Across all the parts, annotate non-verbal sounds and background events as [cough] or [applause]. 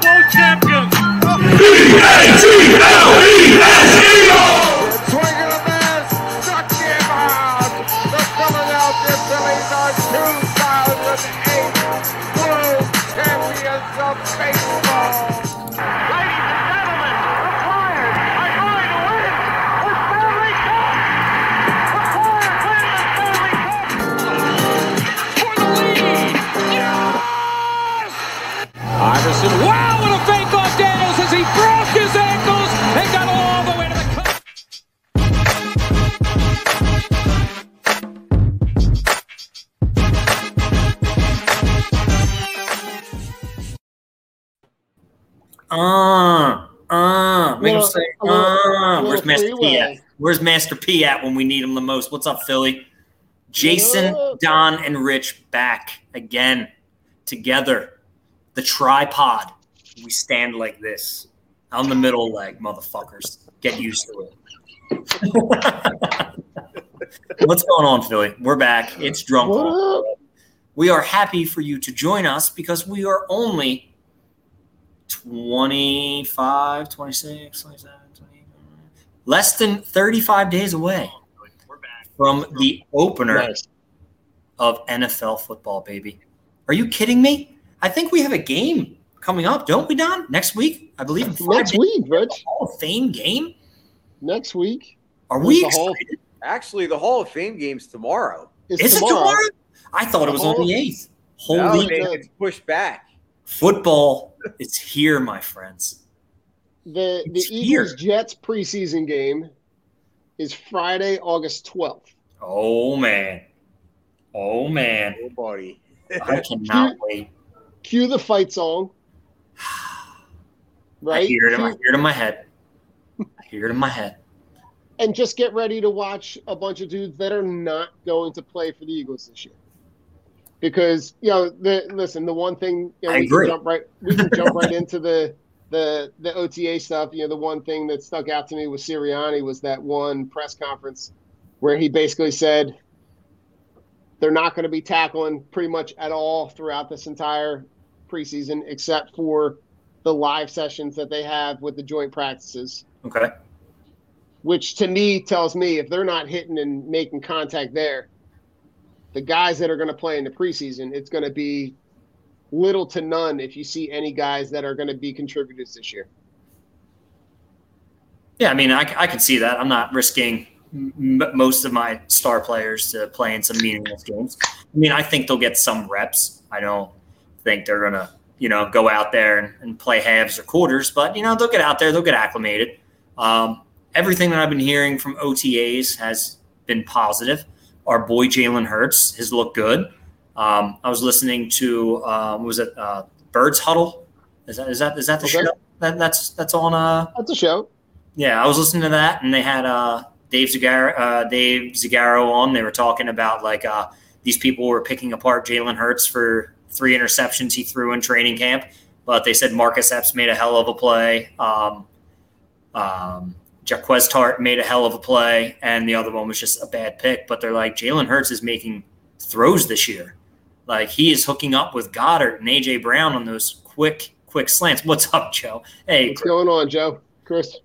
Bowl champions. E-A-T-L-E-S Uh, uh, make say, uh. little Where's Master P at? Where's Master P at when we need him the most? What's up, Philly? Jason, up? Don, and Rich back again together. The tripod. We stand like this. On the middle leg, motherfuckers. Get used to it. [laughs] What's going on, Philly? We're back. It's drunk. What Call. up? We are happy for you to join us because we are only 25, 26, 27, 28, less than 35 days away from the opener Nice. of NFL football, baby. Are you kidding me? I think we have a game coming up, don't we, Don? Next week, I believe. Next days, week, Rich. Hall of Fame game. Next week. Are Is we the Hall- excited? Actually, the Hall of Fame game's tomorrow. It's Is it tomorrow? I thought it was on the eighth. No, Holy they- it's pushed back. Football! It's here, my friends. The the It's Eagles here. Jets preseason game is Friday, August twelfth. Oh man, oh man, Oh, buddy. I [laughs] cannot wait. Cue the fight song. [sighs] Right? I hear it in my, Cue- hear it in my head. I hear it in my head. and just get ready to watch a bunch of dudes that are not going to play for the Eagles this year. Because you know, the listen, the one thing you know, we agree. can jump right we can jump right into the the the OTA stuff. You know, the one thing that stuck out to me with Sirianni was that one press conference where he basically said they're not going to be tackling pretty much at all throughout this entire preseason, except for the live sessions that they have with the joint practices Okay. which to me tells me if they're not hitting and making contact there, the guys that are going to play in the preseason, it's going to be little to none if you see any guys that are going to be contributors this year. Yeah, I mean, I, I can see that. I'm not risking m- most of my star players to play in some meaningless games. I mean, I think they'll get some reps. I don't think they're gonna, you know, go out there and, and play halves or quarters, but you know, they'll get out there, they'll get acclimated. Um, everything that I've been hearing from OTAs has been positive. Our boy Jalen Hurts has looked good. Um, I was listening to um, what was it uh, Birds Huddle? Is that is that is that the Okay. show? That, that's that's on uh That's a show. yeah, I was listening to that, and they had uh, Dave Zangaro, uh, Dave Zangaro on. They were talking about like uh, these people were picking apart Jalen Hurts for three interceptions he threw in training camp, but they said Marcus Epps made a hell of a play. Um, um, Jaquez Tart made a hell of a play, and the other one was just a bad pick. But they're like Jalen Hurts is making throws this year. Like he is hooking up with Goedert and AJ Brown on those quick, quick slants. What's up, Joe? Hey, What's going on, Joe? Chris?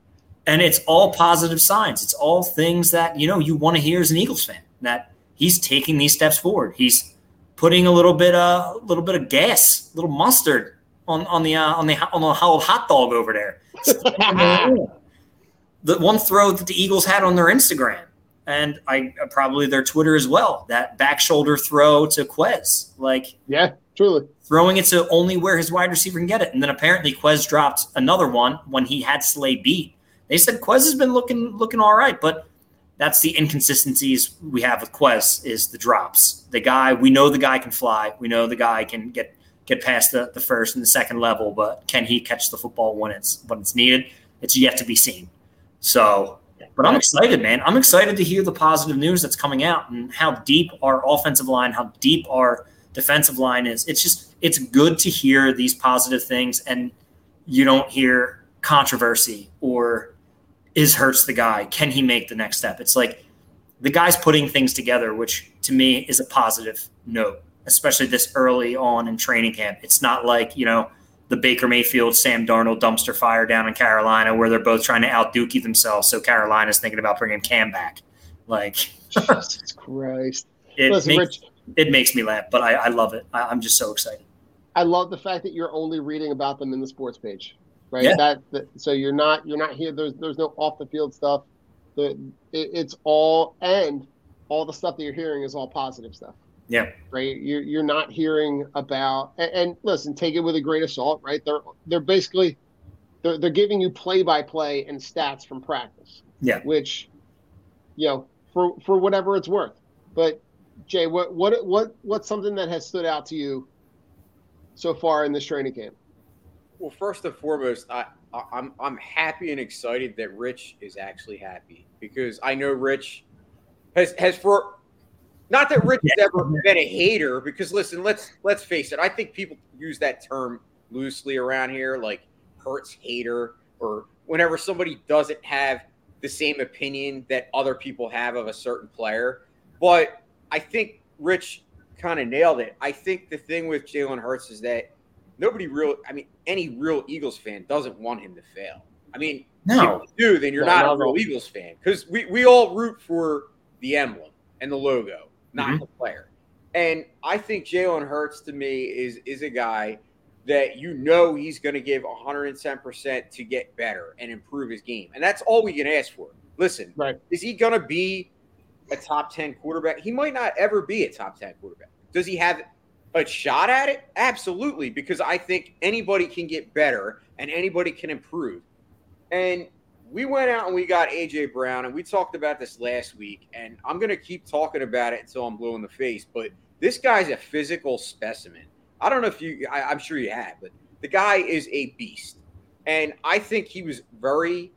and it's all positive signs. It's all things that you know you want to hear as an Eagles fan. That he's taking these steps forward. He's putting a little bit, a uh, little bit of gas, a little mustard on on the uh, on the on the old hot dog over there. [laughs] the one throw that the Eagles had on their Instagram, and I uh, probably their Twitter as well. That back shoulder throw to Quez, like yeah, truly throwing it to only where his wide receiver can get it. And then apparently Quez dropped another one when he had Slay beat. They said Quez has been looking looking all right, but that's the inconsistencies we have with Quez is the drops. The guy we know the guy can fly. We know the guy can get get past the, the first and the second level, but can he catch the football when it's when it's needed? It's yet to be seen. So but I'm excited, man. I'm excited to hear the positive news that's coming out and how deep our offensive line, how deep our defensive line is. It's just it's good to hear these positive things and you don't hear controversy or is Hurts the guy? Can he make the next step? It's like the guy's putting things together, which to me is a positive note, especially this early on in training camp. It's not like, you know, the Baker Mayfield, Sam Darnold dumpster fire down in Carolina where they're both trying to out Dookie themselves. So Carolina's thinking about bringing Cam back. Like, [laughs] Jesus Christ. It, Listen, makes, Rich, it makes me laugh, but I, I love it. I, I'm just so excited. I love the fact that you're only reading about them in the sports page, right? Yeah. That, that so you're not you're not here. There's there's no off the field stuff. The, it, it's all and all the stuff that you're hearing is all positive stuff, Yeah. right? You're you're not hearing about and, and listen, take it with a grain of salt, right? They're they're basically they're they're giving you play by play and stats from practice, Yeah. which you know for for whatever it's worth. But Jay, what what what what's something that has stood out to you so far in this training camp? Well, first and foremost, I, I I'm I'm happy and excited that Rich is actually happy because I know Rich has has for not that Rich has ever been a hater because listen, let's let's face it, I think people use that term loosely around here, like Hurts hater, or whenever somebody doesn't have the same opinion that other people have of a certain player. But I think Rich kind of nailed it. I think the thing with Jalen Hurts is that nobody real I mean, any real Eagles fan doesn't want him to fail. I mean, No. if you do, then you're No, not not a real. Eagles fan. Because we, we all root for the emblem and the logo, not Mhm. the player. And I think Jalen Hurts to me is is a guy that you know he's going to give 110% to get better and improve his game. And that's all we can ask for. Listen, right. is he going to be a top 10 quarterback? He might not ever be a top 10 quarterback. Does he have a shot at it? Absolutely, because I think anybody can get better and anybody can improve. And we went out and we got AJ Brown, and we talked about this last week. And I'm going to keep talking about it until I'm blue in the face. But this guy's a physical specimen. I don't know if you, I, I'm sure you have, but the guy is a beast. And I think he was very,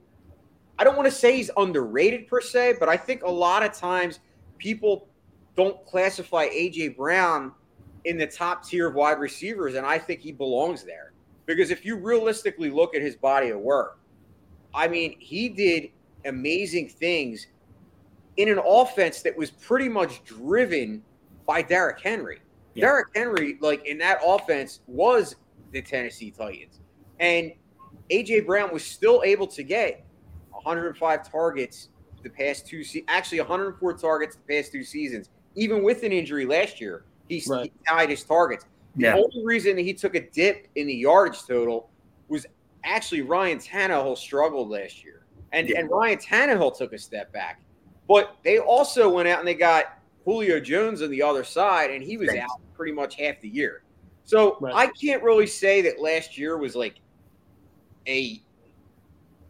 I don't want to say he's underrated per se, but I think a lot of times people don't classify AJ Brown in the top tier of wide receivers. And I think he belongs there. Because if you realistically look at his body of work, I mean, he did amazing things in an offense that was pretty much driven by Derrick Henry. Derrick Henry, like in that offense, was the Tennessee Titans. And AJ Brown was still able to get 105 targets the past two se- actually 104 targets the past two seasons, even with an injury last year. He, he tied his targets. The Yeah. only reason that he took a dip in the yardage total was actually Ryan Tannehill struggled last year. And and Ryan Tannehill took a step back. But they also went out and they got Julio Jones on the other side, and he was Right. out pretty much half the year. So I can't really say that last year was like a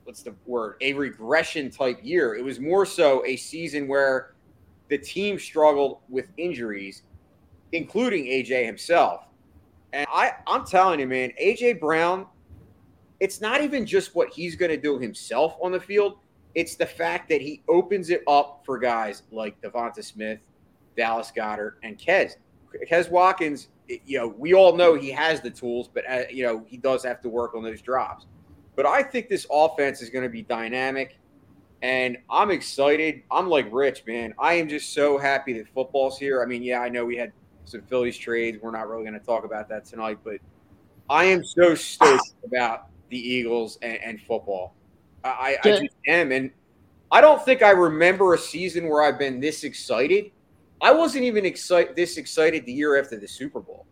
what's the word a regression type year. It was more so a season where the team struggled with injuries, including AJ himself. And I, I'm telling you, man, AJ Brown, it's not even just what he's going to do himself on the field. It's the fact that he opens it up for guys like DeVonta Smith, Dallas Goedert, and Quez. Quez Watkins, you know, we all know he has the tools, but uh, you know he does have to work on those drops. But I think this offense is going to be dynamic, and I'm excited. I'm like Rich, man. I am just so happy that football's here. I mean, yeah, I know we had some Phillies trades. We're not really going to talk about that tonight, but I am so stoked about the Eagles and, and football. I, I just am, and I don't think I remember a season where I've been this excited. I wasn't even excited this excited the year after the Super Bowl.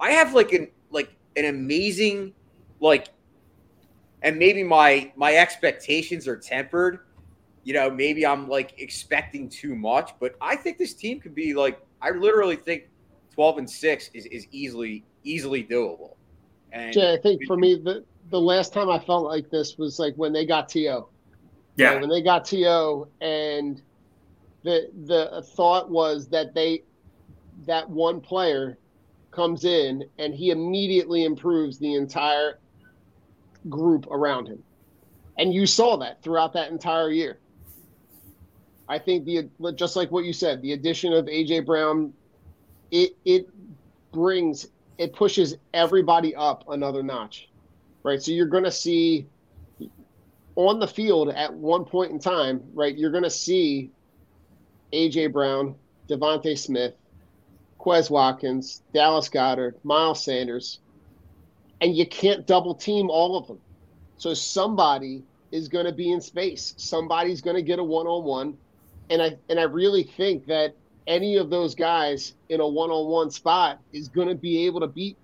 I have like an like an amazing like and maybe my my expectations are tempered. You know, maybe I'm like expecting too much, but I think this team could be like I literally think 12 and 6 is, is easily easily doable. And Jay, I think for me the the last time I felt like this was like when they got To. Yeah. When they got T.O. and the the thought was that they that one player comes in and he immediately improves the entire group around him. And you saw that throughout that entire year. I think the just like what you said, the addition of AJ Brown, it it brings it pushes everybody up another notch, right? So you're going to see on the field at one point in time, right? You're going to see AJ Brown, DeVonta Smith, Quez Watkins, Dallas Goedert, Miles Sanders, and you can't double team all of them. So somebody is going to be in space. Somebody's going to get a one on one, and I and I really think that any of those guys in a one on one spot is going to be able to beat.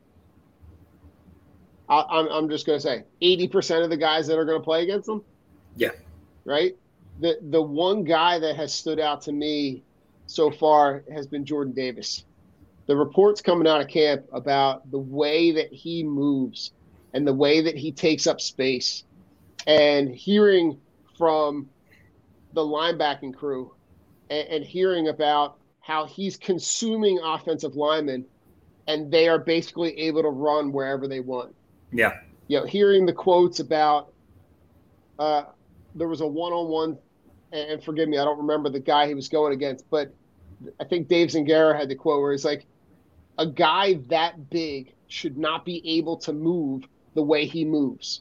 I, I'm I'm just going to say eighty percent of the guys that are going to play against them. Yeah. Right. The the one guy that has stood out to me so far has been Jordan Davis. The reports coming out of camp about the way that he moves and the way that he takes up space and hearing from the linebacking crew and, and hearing about how he's consuming offensive linemen and they are basically able to run wherever they want. Yeah. You know, hearing the quotes about uh, there was a one-on-one, and forgive me, I don't remember the guy he was going against, but I think Dave Zangaro had the quote where he's like, a guy that big should not be able to move the way he moves.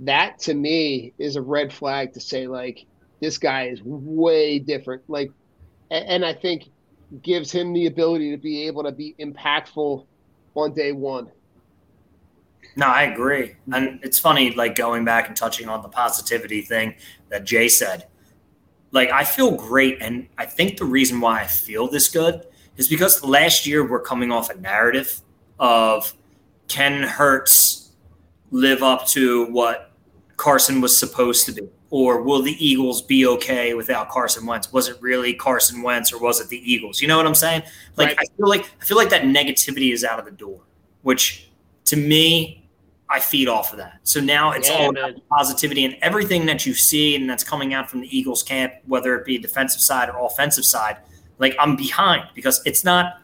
That to me is a red flag to say like this guy is way different. Like, and I think gives him the ability to be able to be impactful on day one. No, I agree. And it's funny, like going back and touching on the positivity thing that Jay said. Like, I feel great. And I think the reason why I feel this good is because last year we're coming off a narrative of can Hurts live up to what Carson was supposed to be? Or will the Eagles be okay without Carson Wentz? Was it really Carson Wentz or was it the Eagles? You know what I'm saying? Like Right. I feel like I feel like that negativity is out of the door, which to me I feed off of that. So now it's Yeah, all man. about positivity and everything that you see and that's coming out from the Eagles camp, whether it be defensive side or offensive side. Like I'm behind because it's not.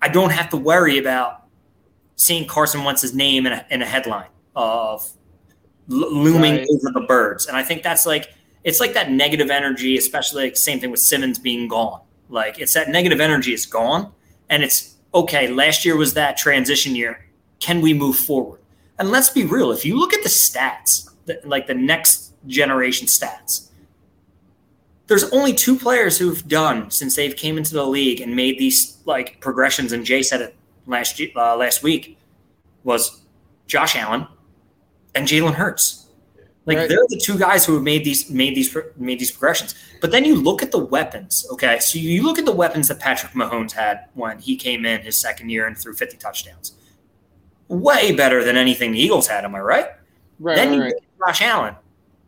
I don't have to worry about seeing Carson Wentz's name in a, in a headline of looming Right. over the birds, and I think that's like it's like that negative energy, especially like same thing with Simmons being gone. Like it's that negative energy is gone, and it's okay. Last year was that transition year. Can we move forward? And let's be real. If you look at the stats, the, like the next generation stats, there's only two players who've done since they've came into the league and made these like progressions. And Jay said it last uh, last week was Josh Allen and Jalen Hurts. Like Right. they're the two guys who have made these made these made these progressions. But then you look at the weapons. Okay, so you look at the weapons that Patrick Mahomes had when he came in his second year and threw 50 touchdowns. Way better than anything the Eagles had. Am I right? Right, then you right. get Josh Allen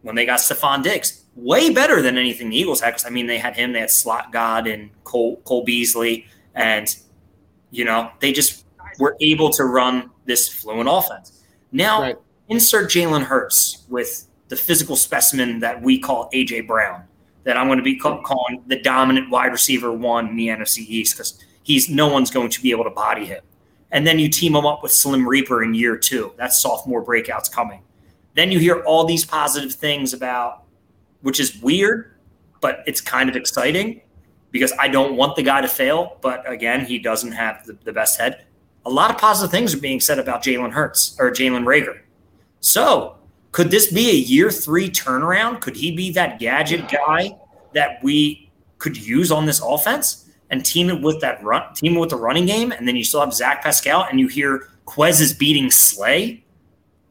when they got Stefon Diggs. Way better than anything the Eagles had. Because I mean, they had him, they had Slot God and Cole Cole Beasley, and you know they just were able to run this fluent offense. Now Right. insert Jalen Hurts with the physical specimen that we call AJ Brown. That I'm going to be ca- calling the dominant wide receiver one in the NFC East because he's no one's going to be able to body him. And then you team him up with Slim Reaper in year two. That's sophomore breakouts coming. Then you hear all these positive things about, which is weird, but it's kind of exciting because I don't want the guy to fail. But again, he doesn't have the, the best head. A lot of positive things are being said about Jalen Hurts or Jalen Reagor. So could this be a year three turnaround? Could he be that gadget guy that we could use on this offense and team it with that run, team it with the running game, and then you still have Zach Pascal, and you hear Quez is beating Slay.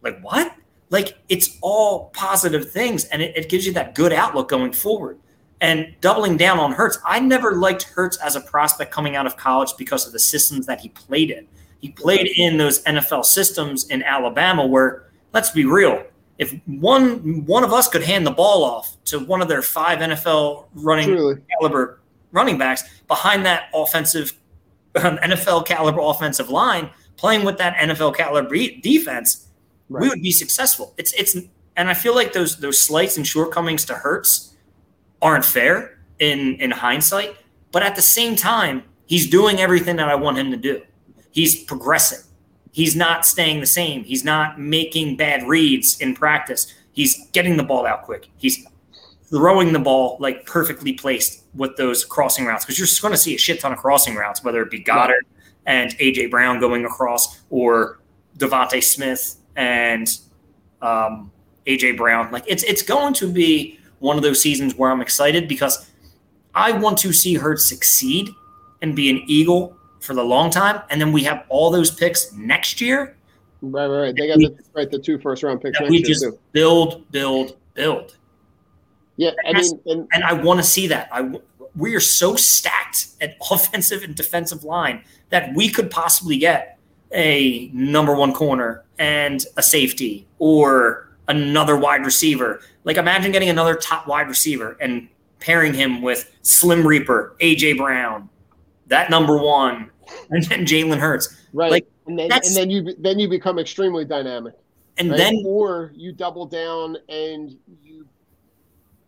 Like what? Like it's all positive things, and it, it gives you that good outlook going forward. And doubling down on Hurts, I never liked Hurts as a prospect coming out of college because of the systems that he played in. He played in those NFL systems in Alabama where, let's be real, if one one of us could hand the ball off to one of their five NFL running Truly. caliber running backs behind that offensive um, NFL caliber offensive line, playing with that NFL caliber be- defense, we would be successful. It's it's and I feel like those those slights and shortcomings to Hurts aren't fair in in hindsight, but at the same time, he's doing everything that I want him to do. He's progressing. He's not staying the same. He's not making bad reads in practice. He's getting the ball out quick. He's throwing the ball like perfectly placed with those crossing routes because you're just going to see a shit ton of crossing routes, whether it be Goedert and AJ Brown going across or DeVonta Smith and um, AJ Brown. Like it's it's going to be one of those seasons where I'm excited because I want to see her succeed and be an Eagle for the long time, and then we have all those picks next year. Right, right, right. They got the, right the two first round picks next we year just too. build, build, build. Yeah, I mean, and and I want to see that. I we are so stacked at [laughs] offensive and defensive line that we could possibly get a number one corner and a safety or another wide receiver. Like imagine getting another top wide receiver and pairing him with Slim Reaper, AJ Brown, that number one, [laughs] and then Jalen Hurts. right, Like and then and then you then you become extremely dynamic. and right? then or you double down and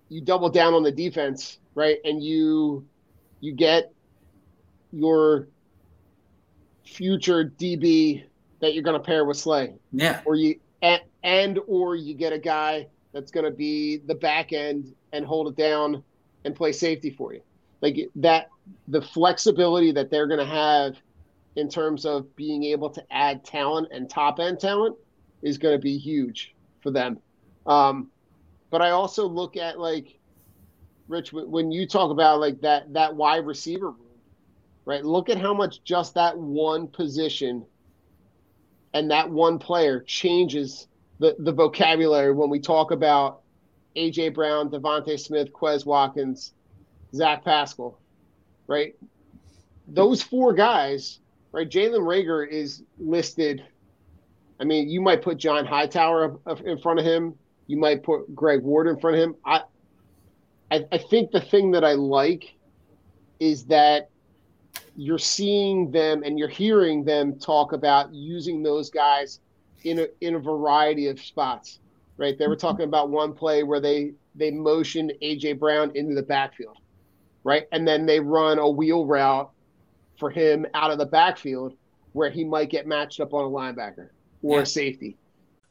you double down on the defense, right? And you you get your future DB that you're going to pair with Slay, yeah, or you and, and or you get a guy that's going to be the back end and hold it down and play safety for you. Like that, the flexibility that they're going to have in terms of being able to add talent and top end talent is going to be huge for them. Um, but I also look at like Rich when you talk about like that that wide receiver room, right? Look at how much just that one position and that one player changes the the vocabulary when we talk about AJ Brown, DeVonta Smith, Quez Watkins, Zach Pascal, right? Those four guys, right? Jalen Reagor is listed. I mean, you might put John Hightower in front of him. You might put Greg Ward in front of him. I, I, I think the thing that I like is that you're seeing them and you're hearing them talk about using those guys in a in a variety of spots. Right? They were talking about one play where they they motioned AJ Brown into the backfield, right? And then they run a wheel route for him out of the backfield where he might get matched up on a linebacker or a safety.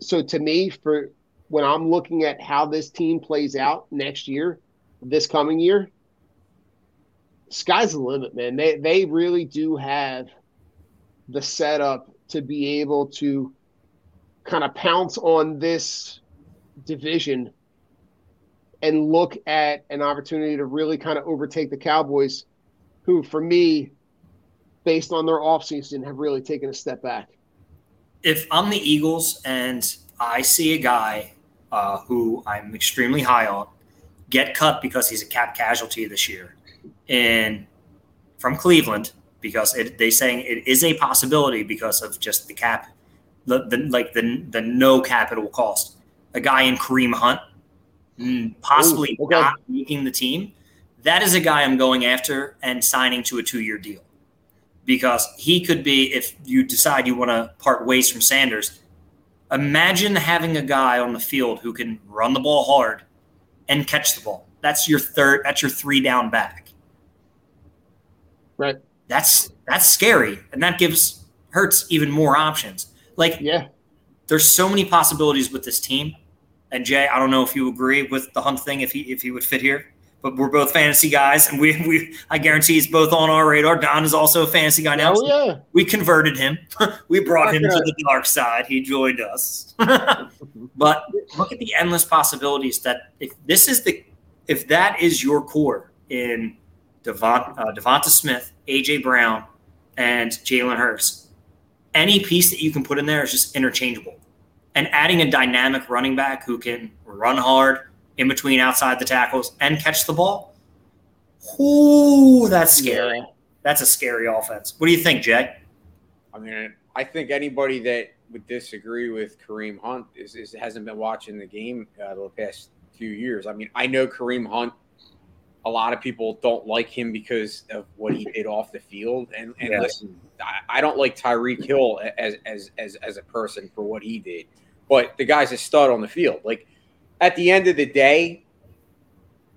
So to me for when i'm looking at how this team plays out next year this coming year sky's the limit man. They they really do have the setup to be able to kind of pounce on this division and look at an opportunity to really kind of overtake the cowboys who for me based on their offseason have really taken a step back if I'm the Eagles and I see a guy uh, who I'm extremely high on get cut because he's a cap casualty this year, and from Cleveland because it, they saying it is a possibility because of just the cap, the, the like the the no capital cost. A guy in Kareem Hunt, mm, possibly Ooh, okay. not making the team. That is a guy I'm going after and signing to a two year deal because he could be if you decide you want to part ways from Sanders. Imagine having a guy on the field who can run the ball hard and catch the ball. That's your third. That's your three down back. right that's that's scary, and that gives Hurts even more options. Like, yeah, there's so many possibilities with this team. And Jay, I don't know if you agree with the Hunt thing, if he if he would fit here, but we're both fantasy guys, and we we I guarantee he's both on our radar. Don is also a fantasy guy now. Oh yeah, we converted him. [laughs] we brought him to the dark side. He joined us. [laughs] but look at the endless possibilities that if this is the if that is your core in Devont, uh, DeVonta Smith, AJ Brown, and Jalen Hurts, any piece that you can put in there is just interchangeable. And adding a dynamic running back who can run hard in between outside the tackles and catch the ball, ooh, that's scary. Yeah. That's a scary offense. What do you think, Jay? I mean, I think anybody that would disagree with Kareem Hunt is, is hasn't been watching the game uh, the past few years. I mean, I know Kareem Hunt. A lot of people don't like him because of what he did off the field. And, and Yeah. listen, I, I don't like Tyreek Hill as, as as as a person for what he did, but the guy's a stud on the field. Like at the end of the day,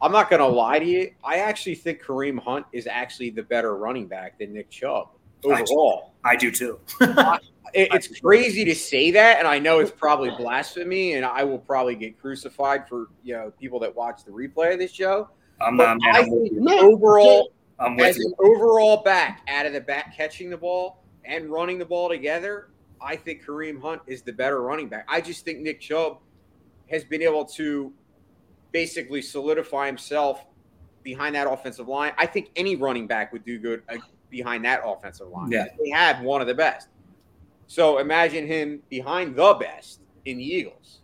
I'm not going to lie to you. I actually think Kareem Hunt is actually the better running back than Nick Chubb overall. I do too. [laughs] It- it's crazy to say that, and I know it's probably blasphemy, and I will probably get crucified for you know people that watch the replay of this show. I'm But not. Man, I I'm with think you. overall, I'm with as you. an overall back, out of the back catching the ball and running the ball together, I think Kareem Hunt is the better running back. I just think Nick Chubb has been able to basically solidify himself behind that offensive line. I think any running back would do good uh, behind that offensive line. Yeah. They have one of the best. So imagine him behind the best in the Eagles.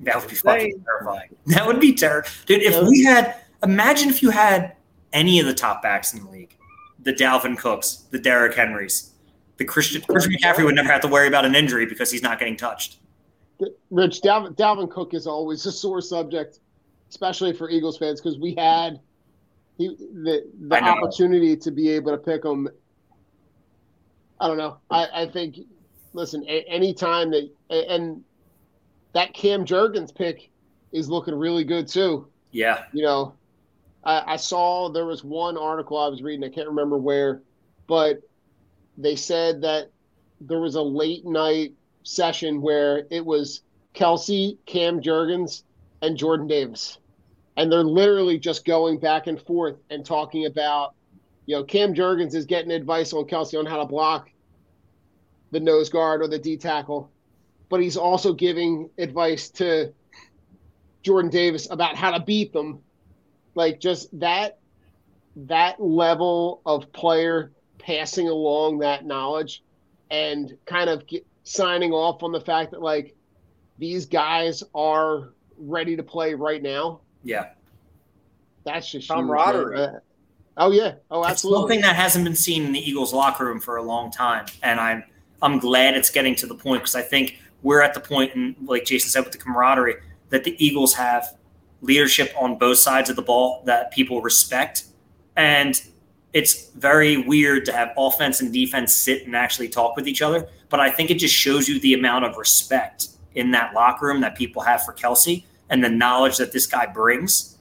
That would be fucking terrifying. That would be terrible, dude. If we had, imagine if you had any of the top backs in the league, the Dalvin Cooks, the Derrick Henrys, the Christian Christian McCaffrey would never have to worry about an injury because he's not getting touched. Rich Dalvin, Dalvin Cook is always a sore subject, especially for Eagles fans, because we had he, the the opportunity to be able to pick him. I don't know. I, I think, listen, a, any time that and that Cam Jurgens pick is looking really good too. Yeah, You know, I, I saw there was one article I was reading. I can't remember where, but they said that there was a late night session where it was Kelce, Cam Jurgens, and Jordan Davis. And they're literally just going back and forth and talking about, you know, Cam Jurgens is getting advice on Kelce on how to block the nose guard or the D tackle, but he's also giving advice to Jordan Davis about how to beat them. Like just that that level of player passing along that knowledge and kind of get, signing off on the fact that like these guys are ready to play right now. yeah. That's just huge. Camaraderie. Uh, oh yeah. Oh, It's absolutely. something that hasn't been seen in the Eagles locker room for a long time, and I'm I'm glad it's getting to the point because I think we're at the point, and like Jason said, with the camaraderie, that the Eagles have leadership on both sides of the ball that people respect, and it's very weird to have offense and defense sit and actually talk with each other. But I think it just shows you the amount of respect in that locker room that people have for Kelce and the knowledge that this guy brings.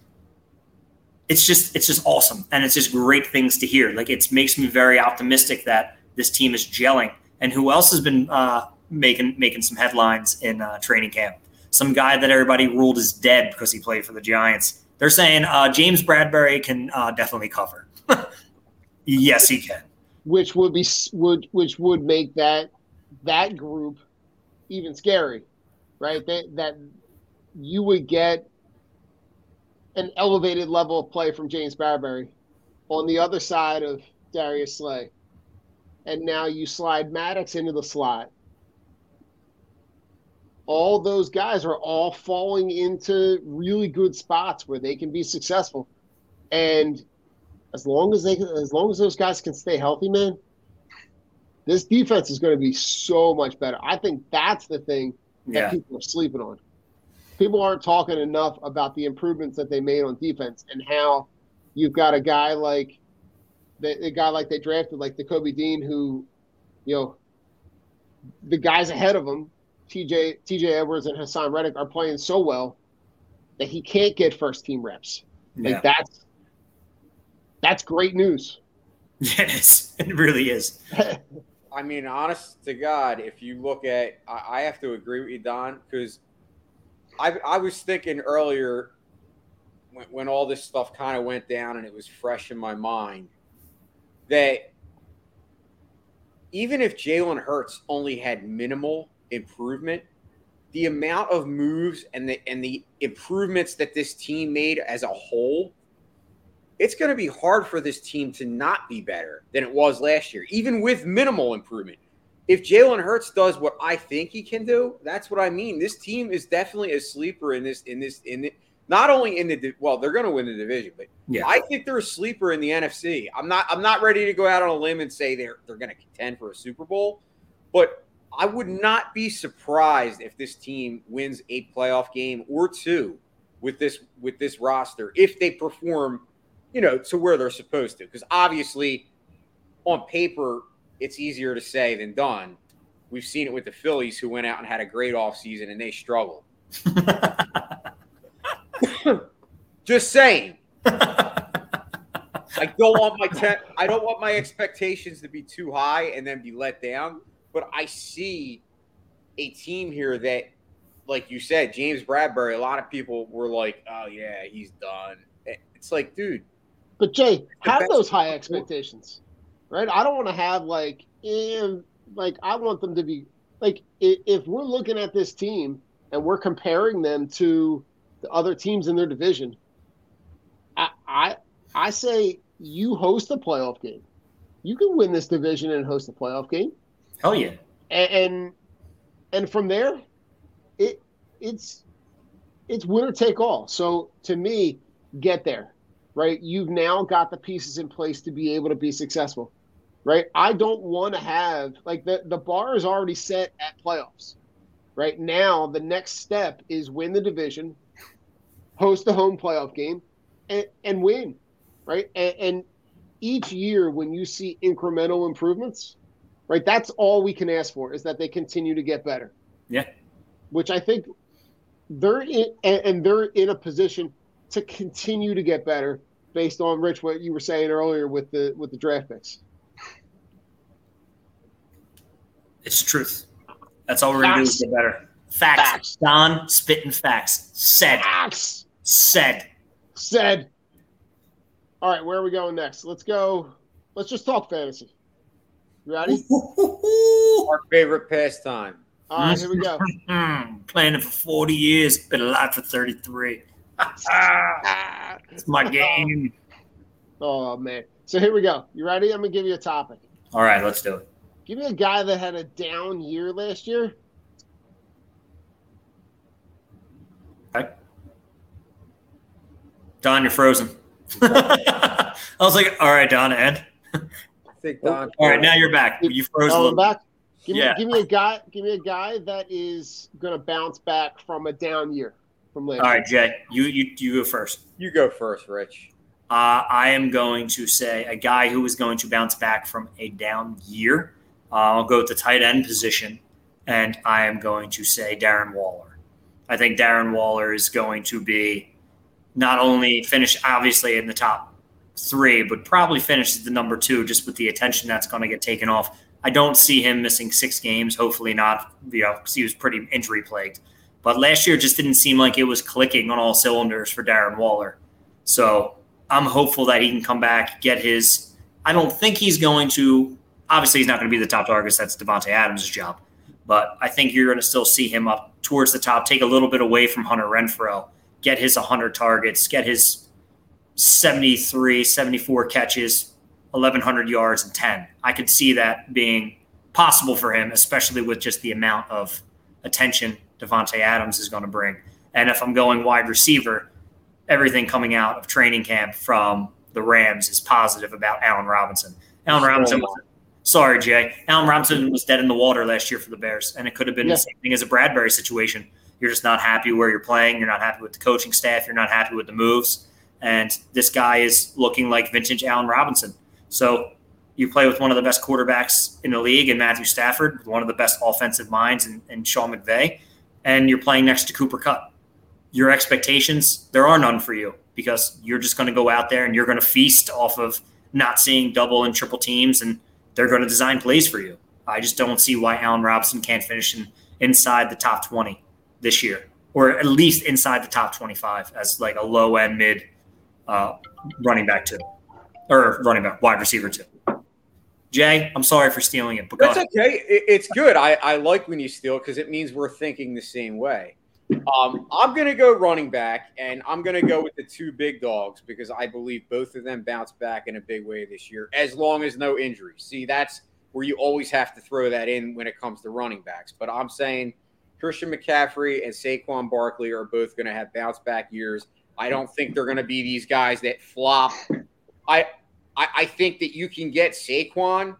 It's just it's just awesome and it's just great things to hear. Like it makes me very optimistic that this team is gelling. And who else has been uh, making making some headlines in uh, training camp? Some guy that everybody ruled is dead because he played for the giants. They're saying uh, james bradberry can uh, definitely cover [laughs] yes he can which would be would which would make that that group even scary, right? That that you would get an elevated level of play from James Bradberry on the other side of Darius Slay, and now you slide Maddox into the slot. All those guys are all falling into really good spots where they can be successful, and as long as they as long as those guys can stay healthy, man, this defense is going to be so much better. I think that's the thing that Yeah. people are sleeping on. People aren't talking enough about the improvements that they made on defense and how you've got a guy like the, guy like they drafted, like the Kobe Dean, who, you know, the guys ahead of him, TJ TJ Edwards and Haason Reddick, are playing so well that he can't get first team reps. Yeah. Like that's that's great news. [laughs] Yes, it really is. [laughs] I mean, honest to God, if you look at, I, I have to agree with you, Don, because I, I was thinking earlier when, when all this stuff kind of went down and it was fresh in my mind that even if Jalen Hurts only had minimal improvement, the amount of moves and the and the improvements that this team made as a whole, it's going to be hard for this team to not be better than it was last year, even with minimal improvement. If Jalen Hurts does what I think he can do, that's what I mean. This team is definitely a sleeper in this in this in the, not only in the well, they're going to win the division, but Yeah. I think they're a sleeper in the NFC. I'm not I'm not ready to go out on a limb and say they're they're going to contend for a Super Bowl, but I would not be surprised if this team wins a playoff game or two with this with this roster if they perform, you know, to where they're supposed to. Because obviously, on paper, it's easier to say than done. We've seen it with the Phillies, who went out and had a great offseason and they struggled. [laughs] Just saying. [laughs] I don't want my te- I don't want my expectations to be too high and then be let down. But I see a team here that, like you said, James Bradberry. A lot of people were like, "Oh yeah, he's done." It's like, dude, But Jay, have those high expectations, right? I don't want to have like, eh, like I want them to be like, i- if we're looking at this team and we're comparing them to the other teams in their division, I, I, I say you host a playoff game. You can win this division and host a playoff game, Hell yeah. and and, and from there, it it's it's winner take all. So to me, get there, right? You've now got the pieces in place to be able to be successful, right? I don't want to have like the the bar is already set at playoffs. Right now, the next step is win the division, host the home playoff game, and, and win, right? And, and each year, when you see incremental improvements, right, that's all we can ask for is that they continue to get better Yeah. which I think they're in, and, and they're in a position to continue to get better based on Rich what you were saying earlier with the with the draft picks. It's the truth. That's all we're gonna do is get better. Facts. Facts. Don spitting facts. Said. Facts. Said. Said. All right, where are we going next? Let's go. Let's just talk fantasy. You ready? [laughs] our favorite pastime. All right, here we go. [laughs] Playing it for 40 years, been alive for 33. [laughs] it's my game. Oh man. So here we go. You ready? I'm gonna give you a topic. All right, let's do it. Give me a guy that had a down year last year. Okay. Don, you're frozen. [laughs] I was like, all right, Don, and I think oh, Don. all right, now you're back. You froze a Oh, I'm little. back. Give me, Yeah. give me a guy. Give me a guy that is going to bounce back from a down year from last. All right. Jay, you you you go first. You go first, Rich. Uh, I am going to say a guy who is going to bounce back from a down year. Uh, I'll go with the tight end position, and I am going to say Darren Waller. I think Darren Waller is going to be not only finish obviously in the top three, but probably finish as the number two just with the attention that's going to get taken off. I don't see him missing six games. Hopefully not, you know, 'cause he was pretty injury plagued. But last year just didn't seem like it was clicking on all cylinders for Darren Waller. So I'm hopeful that he can come back, get his. I don't think he's going to. Obviously, he's not going to be the top target. That's Davante Adams' job. But I think you're going to still see him up towards the top, take a little bit away from Hunter Renfrow, get his 100 targets, get his 73, 74 catches, 1,100 yards, and 10. I could see that being possible for him, especially with just the amount of attention Davante Adams is going to bring. And if I'm going wide receiver, everything coming out of training camp from the Rams is positive about Allen Robinson. Allen Robinson was sorry, Jay. Allen Robinson was dead in the water last year for the Bears, and it could have been Yeah. the same thing as a Bradberry situation. You're just not happy where you're playing. You're not happy with the coaching staff. You're not happy with the moves. And this guy is looking like vintage Allen Robinson. So you play with one of the best quarterbacks in the league and Matthew Stafford, one of the best offensive minds in, in Sean McVay, and you're playing next to Cooper Kupp. Your expectations, there are none for you because you're just going to go out there and you're going to feast off of not seeing double and triple teams, and they're going to design plays for you. I just don't see why Allen Robinson can't finish in, inside the top 20 this year, or at least inside the top 25 as like a low end mid uh, running back two, or running back wide receiver two. Jay, I'm sorry for stealing it, but That's okay. It's good. I, I like when you steal because it means we're thinking the same way. Um, I'm going to go running back, and I'm going to go with the two big dogs because I believe both of them bounce back in a big way this year, as long as no injuries. See, that's where you always have to throw that in when it comes to running backs. But I'm saying Christian McCaffrey and Saquon Barkley are both going to have bounce back years. I don't think they're going to be these guys that flop. I, I I think that you can get Saquon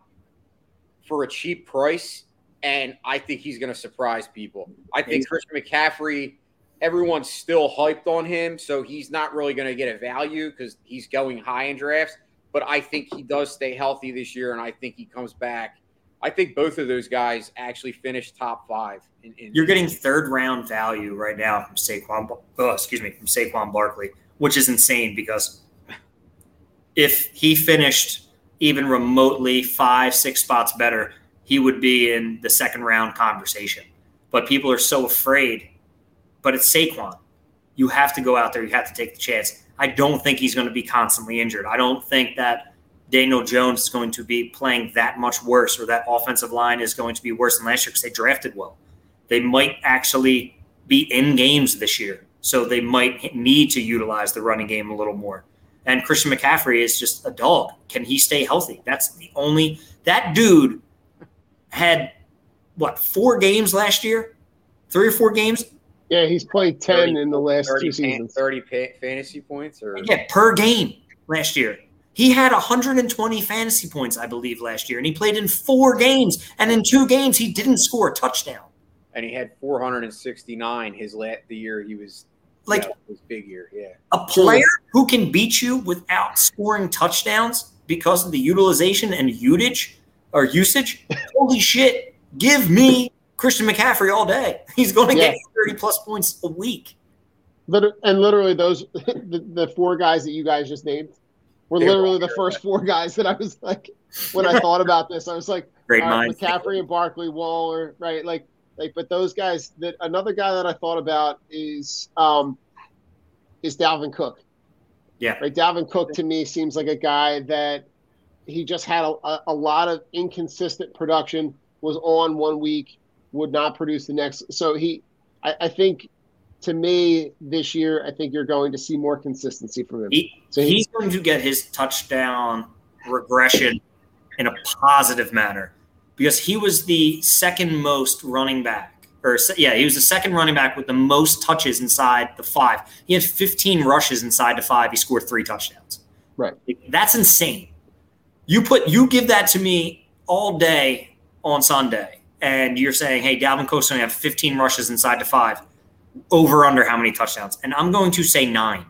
for a cheap price, and I think he's going to surprise people. I think Christian McCaffrey, everyone's still hyped on him, so he's not really going to get a value because he's going high in drafts. But I think he does stay healthy this year, and I think he comes back. I think both of those guys actually finished top five. In, in You're getting third round value right now from Saquon. Oh, excuse me, from Saquon Barkley, which is insane because if he finished even remotely five, six spots better, he would be in the second round conversation. But people are so afraid. But it's Saquon. You have to go out there. You have to take the chance. I don't think he's going to be constantly injured. I don't think that Daniel Jones is going to be playing that much worse or that offensive line is going to be worse than last year because they drafted well. They might actually be in games this year. So they might need to utilize the running game a little more. And Christian McCaffrey is just a dog. Can he stay healthy? That's the only that dude had what four games last year, three or four games. Yeah, he's played 10 30 in the last 30 two seasons. 30 pa- fantasy points, or Yeah, per game last year. He had 120 fantasy points, I believe, last year, and he played in four games. And in two games, he didn't score a touchdown. and he had 469 his la- the year he was Like- yeah, big year. Yeah, A player who can beat you without scoring touchdowns because of the utilization and usage or usage. [laughs] Holy shit! Give me Christian McCaffrey all day. [laughs] He's going to Yeah. get 30 plus points a week. And literally, those [laughs] the, the four guys that you guys just named were They were literally the first four guys that I was like, when I thought about this, I was like, Great uh, right. McCaffrey and Barkley, Waller, right? Like, like, but those guys. That another guy that I thought about is um is Dalvin Cook. Yeah. Right, Dalvin Cook to me seems like a guy that he just had a, a, lot of inconsistent production. Was on one week, would not produce the next. So he, I, I think, to me this year, I think you're going to see more consistency from him. He, So he- he's going to get his touchdown regression in a positive manner because he was the second most running back, or yeah, he was the second running back with the most touches inside the five. He had 15 rushes inside the five. He scored three touchdowns. Right. That's insane. You put you give that to me all day on Sunday, and you're saying, "Hey, Dalvin Cook's going to have 15 rushes inside the five, over under how many touchdowns?" And I'm going to say nine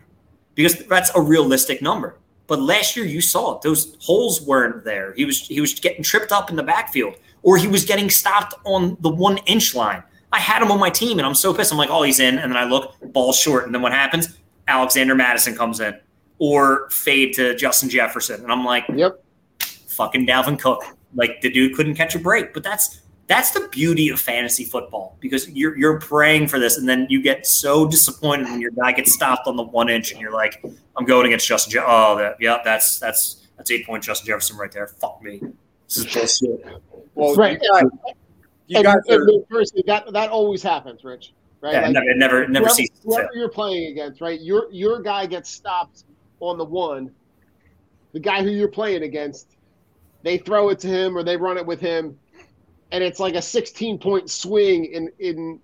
because that's a realistic number. But last year you saw it; those holes weren't there. He was he was getting tripped up in the backfield, or he was getting stopped on the one inch line. I had him on my team, and I'm so pissed. I'm like, "Oh, he's in," and then I look, ball short, and then what happens? Alexander Mattison comes in, or fade to Justin Jefferson, and I'm like, "Yep, fucking Dalvin Cook." Like the dude couldn't catch a break, but that's that's the beauty of fantasy football because you're you're praying for this, and then you get so disappointed when your guy gets stopped on the one inch, and you're like, "I'm going against Justin." Je- oh, that yeah, that's that's that's eight point Justin Jefferson right there. Fuck me. This is bullshit. Well, right. you got, you and, got and the- firstly, that that always happens, Rich. Right? Yeah, it never- it never- never whoever, ceases whoever you're playing against, right? Your your guy gets stopped on the one. The guy who you're playing against, they throw it to him or they run it with him, and it's like a 16 point swing in in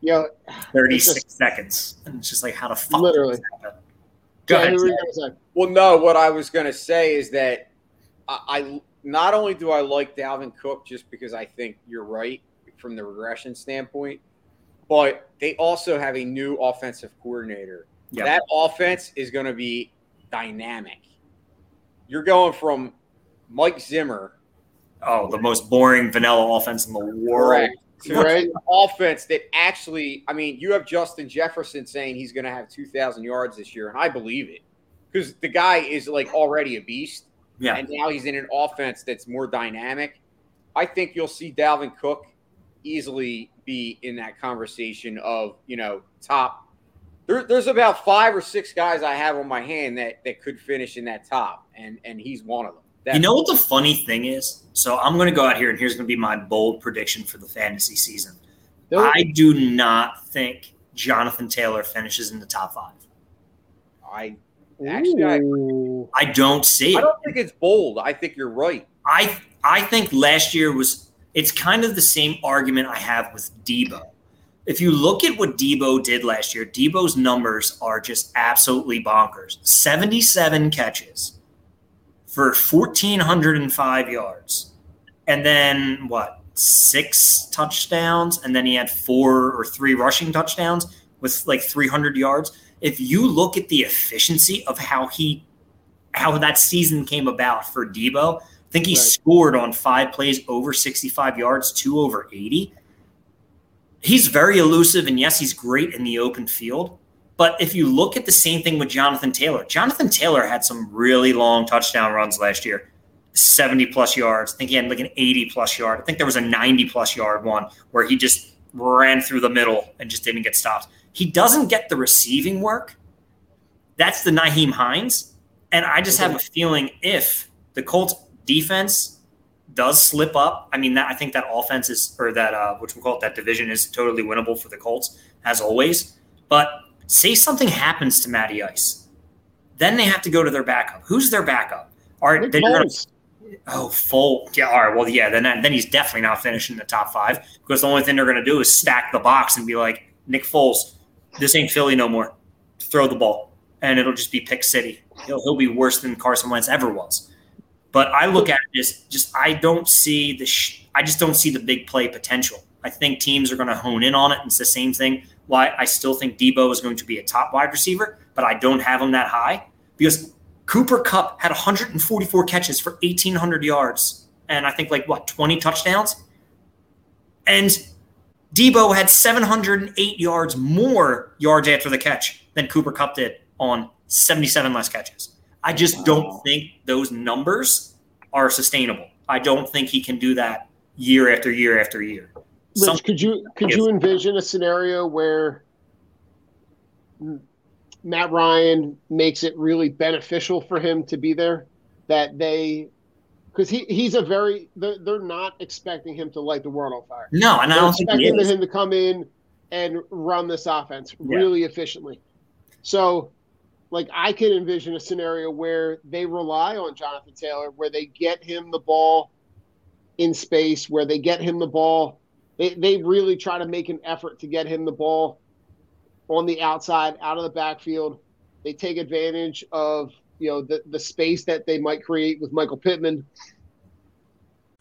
you know 36 just- seconds, and it's just like, how to fuck? Literally. Did this happen? Go Yeah, ahead. who were you gonna say? Well, no, what I was going to say is that I, I not only do I like Dalvin Cook just because I think you're right from the regression standpoint, but they also have a new offensive coordinator. Yeah. That offense is going to be dynamic. You're going from Mike Zimmer, Oh, the most boring vanilla offense in the world. correct, Right. offense that actually, I mean, you have Justin Jefferson saying he's going to have 2,000 yards this year, and I believe it because the guy is like already a beast. Yeah. and now he's in an offense that's more dynamic. I think you'll see Dalvin Cook easily be in that conversation of you know top. There, there's about five or six guys I have on my hand that that could finish in that top, and and he's one of them. You know what the funny thing is? So I'm going to go out here, and here's going to be my bold prediction for the fantasy season. I do not think Jonathan Taylor finishes in the top five. I actually I, I don't see I don't think it's bold. I think you're right. I I think last year was it's kind of the same argument I have with Debo. If you look at what Debo did last year, Debo's numbers are just absolutely bonkers. 77 catches for 1405 yards. And then what? Six touchdowns and then he had four or three rushing touchdowns with like 300 yards. If you look at the efficiency of how he how that season came about for Debo, I think he scored on five plays over 65 yards, two over 80. He's very elusive, and yes, he's great in the open field. But if you look at the same thing with Jonathan Taylor, Jonathan Taylor had some really long touchdown runs last year 70 plus yards. I think he had like an 80 plus yard. I think there was a 90 plus yard one where he just ran through the middle and just didn't get stopped. He doesn't get the receiving work. That's the Nyheim Hines. And I just have a feeling if the Colts defense does slip up, I mean, that I think that offense is, or that, uh, which we call it, that division is totally winnable for the Colts, as always. But say something happens to Matty Ice, then they have to go to their backup. Who's their backup? All right, then you're gonna, oh, full. Yeah, all right. Well, yeah, then then he's definitely not finishing the top five because the only thing they're going to do is stack the box and be like, Nick Foles, this ain't Philly no more. Throw the ball, and it'll just be pick city. He'll he'll be worse than Carson Wentz ever was. But I look at it as just I don't see the sh- I just don't see the big play potential. I think teams are going to hone in on it. And it's the same thing. Why I still think Debo is going to be a top wide receiver, but I don't have him that high because Cooper Kupp had 144 catches for 1,800 yards and I think like what 20 touchdowns, and Debo had 708 yards more yards after the catch than Cooper Kupp did on 77 less catches. I just don't think those numbers are sustainable. I don't think he can do that year after year after year. Rich, could you could you envision a scenario where Matt Ryan makes it really beneficial for him to be there? That they, because he, he's a very they're, they're not expecting him to light the world on fire. No, and I they're don't think he expecting him to come in and run this offense Yeah. really efficiently. So, like I can envision a scenario where they rely on Jonathan Taylor, where they get him the ball in space, where they get him the ball. They they really try to make an effort to get him the ball on the outside, out of the backfield. They take advantage of you know the the space that they might create with Michael Pittman.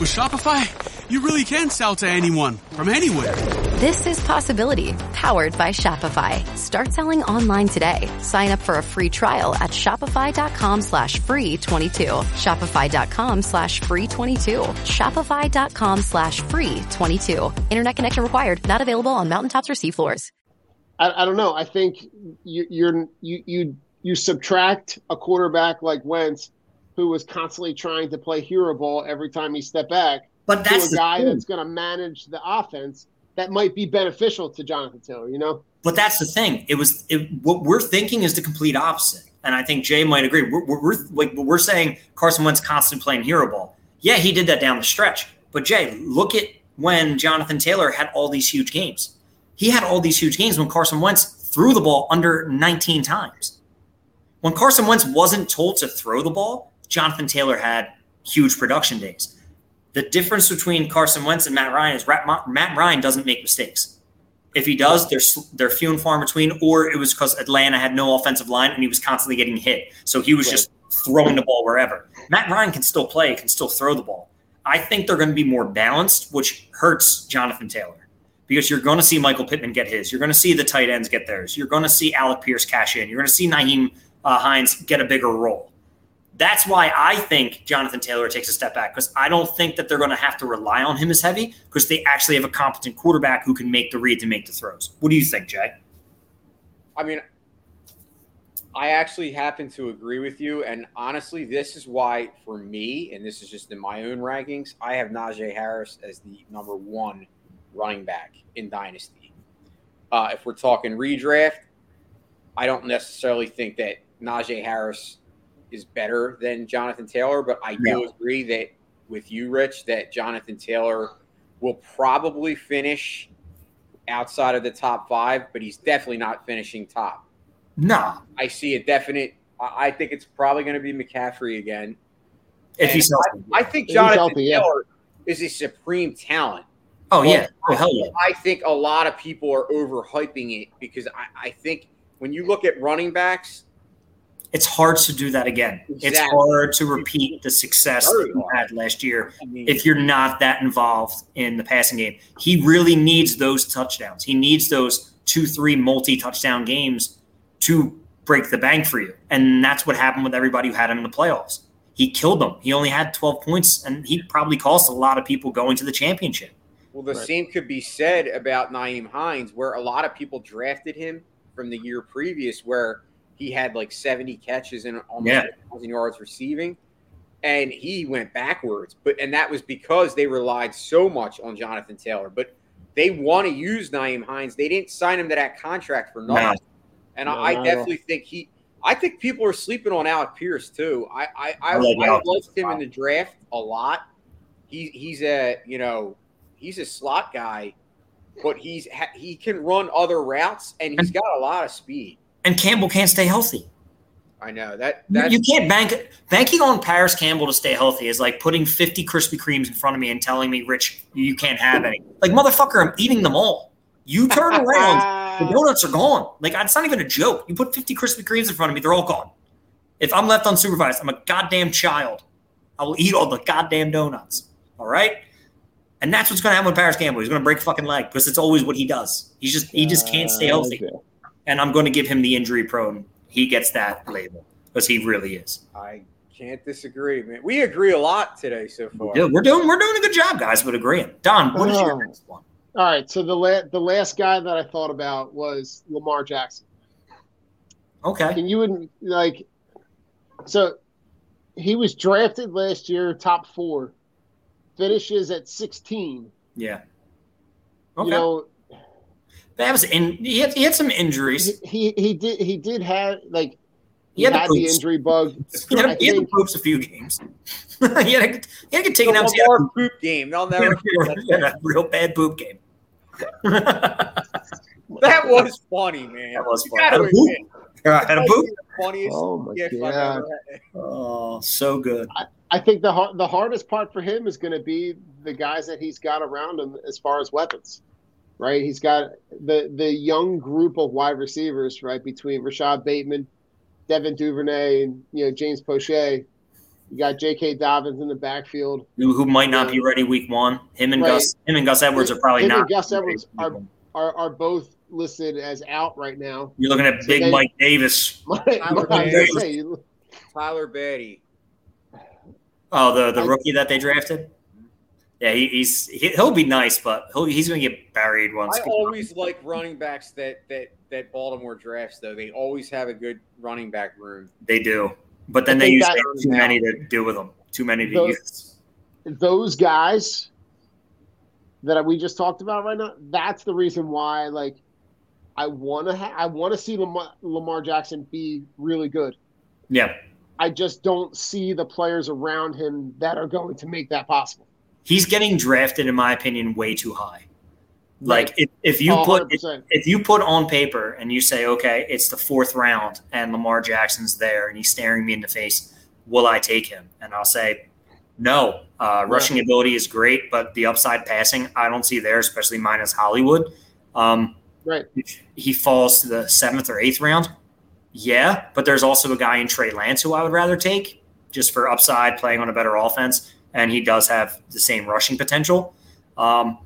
With Shopify, you really can sell to anyone from anywhere. This is Possibility, powered by Shopify. Start selling online today. Sign up for a free trial at shopify.com slash free 22. Shopify.com slash free 22. Shopify.com slash free 22. Internet connection required. Not available on mountaintops or seafloors. I, I don't know. I think you, you're you you you subtract a quarterback like Wentz, who was constantly trying to play hero ball every time he stepped back, But that's to a guy that's going to manage the offense that might be beneficial to Jonathan Taylor. You know, But that's the thing. It was it, what we're thinking is the complete opposite, and I think Jay might agree. We're, we're, we're like we're saying Carson Wentz constantly playing hero ball. Yeah, he did that down the stretch. But Jay, look at when Jonathan Taylor had all these huge games. He had all these huge games when Carson Wentz threw the ball under 19 times. When Carson Wentz wasn't told to throw the ball, Jonathan Taylor had huge production days. The difference between Carson Wentz and Matt Ryan is Matt Ryan doesn't make mistakes. If he does, they're they're few and far in between, or it was because Atlanta had no offensive line and he was constantly getting hit, so he was just throwing the ball wherever. Matt Ryan can still play, can still throw the ball. I think they're going to be more balanced, which hurts Jonathan Taylor because you're going to see Michael Pittman get his. You're going to see the tight ends get theirs. You're going to see Alec Pierce cash in. You're going to see Nyheim uh, Hines get a bigger role. That's why I think Jonathan Taylor takes a step back because I don't think that they're going to have to rely on him as heavy because they actually have a competent quarterback who can make the reads and make the throws. What do you think, Jay? I mean, I actually happen to agree with you. And honestly, this is why, for me, and this is just in my own rankings, I have Najee Harris as the number one running back in Dynasty. Uh, if we're talking redraft, I don't necessarily think that Najee Harris is better than Jonathan Taylor, but I do No. agree that with you, Rich, that Jonathan Taylor will probably finish outside of the top five, but he's definitely not finishing top. No. I see a definite. I I think it's probably going to be McCaffrey again. If he's healthy. I, I think Jonathan healthy, yeah. Taylor is a supreme talent. Oh, But yeah. Oh, hell yeah. I think a lot of people are overhyping it because I, I think when you look at running backs, It's hard to do that again. It's hard to repeat the success that you had last year if you're not that involved in the passing game. He really needs those touchdowns. He needs those two, three multi touchdown games to break the bank for you. And that's what happened with everybody who had him in the playoffs. He killed them. He only had 12 points, and he probably cost a lot of people going to the championship. well, the same could be said about Nyheim Hines, where a lot of people drafted him from the year previous, where he had like 70 catches and almost Yeah. 1,000 yards receiving. And he went backwards, but and that was because they relied so much on Jonathan Taylor. But they want to use Nyheim Hines. They didn't sign him to that contract for nothing. No. And No, I, I not at definitely think he. I think people are sleeping on Alec Pierce too. I I, I, I I liked him in the draft a lot. He he's a you know he's a slot guy, but he's he can run other routes and he's got a lot of speed. And Campbell can't stay healthy. I know that You- you can't bank banking on Parris Campbell to stay healthy is like putting 50 Krispy Kremes in front of me and telling me, Rich, you can't have any. Like, motherfucker, I'm eating them all. You turn [laughs] around, the donuts are gone. Like, it's not even a joke. You put 50 Krispy Kremes in front of me, they're all gone. If I'm left unsupervised, I'm a goddamn child. I will eat all the goddamn donuts. All right? And that's what's going to happen with Parris Campbell. He's going to break a fucking leg because it's always what he does. He's just he just can't stay uh, healthy. And I'm going to give him the injury prone. He gets that label because he really is. I can't disagree, man. We agree a lot today so far. Yeah, we're doing we're doing a good job, guys, with agreeing. Don, what is your Oh. next one? All right, so the la- the last guy that I thought about was Lamar Jackson. Okay. and you wouldn't like so he was drafted last year top 4. Finishes at 16. Yeah. You Okay. know, that was in he had, he had some injuries. he he did he did have like He he, had the had the boots. injury bug. He had, I he had to think- poops a few games. [laughs] he, had to, he had to get taken The out. Lamar poop game. They'll He had, never. a- he had a [laughs] [laughs] real bad poop game. That was funny, man. That was funny. Had a poop? admit, Yeah, had a that poop? might be the Funniest Oh my gif I've God. ever had. Oh, so good. I think the the hardest part for him is going to be the guys that he's got around him as far as weapons, right? He's got the the young group of wide receivers, right, between Rashad Bateman, Devin Duvernay, and you know James Proche. You got J.K. Dobbins in the backfield. Who, who might not be ready week one? Him and Right. Gus. Him and Gus Edwards are probably Him not. and Gus Edwards are, are are both listed as out right now. You're looking at So Big then- Mike Davis. I was gonna Davis. Tyler Badie. Oh, the the rookie that they drafted. Yeah, he, he's he, he'll be nice, but he'll, he's going to get buried once. I always like running backs that that that Baltimore drafts though. They always have a good running back room. They do, but then I they think usually that- have too many to do with them. Too many to Those- use. those guys that we just talked about right now, that's the reason why like I want to ha- I want to see Lamar, Lamar Jackson be really good. Yeah. I just don't see the players around him that are going to make that possible. He's getting drafted, in my opinion, way too high. Like if, if you Oh, put if, if you put on paper and you say, okay, it's the fourth round and Lamar Jackson's there and he's staring me in the face, will I take him? And I'll say, no. Uh, rushing ability is great, but the upside passing, I don't see there, especially minus Hollywood. Um, Right. he falls to the seventh or eighth round, yeah, but there's also a guy in Trey Lance who I would rather take just for upside, playing on a better offense, and he does have the same rushing potential. Um,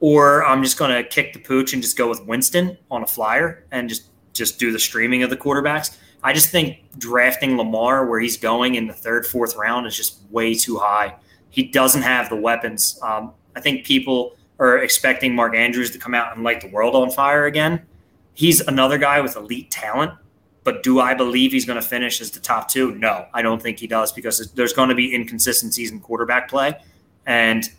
or I'm just going to kick the pooch and just go with Winston on a flyer and just just do the streaming of the quarterbacks. I just think drafting Lamar where he's going in the third, fourth round is just way too high. He doesn't have the weapons. Um, I think people are expecting Mark Andrews to come out and light the world on fire again. He's another guy with elite talent, but do I believe he's going to finish as the top two? No, I don't think he does because there's going to be inconsistencies in quarterback play, and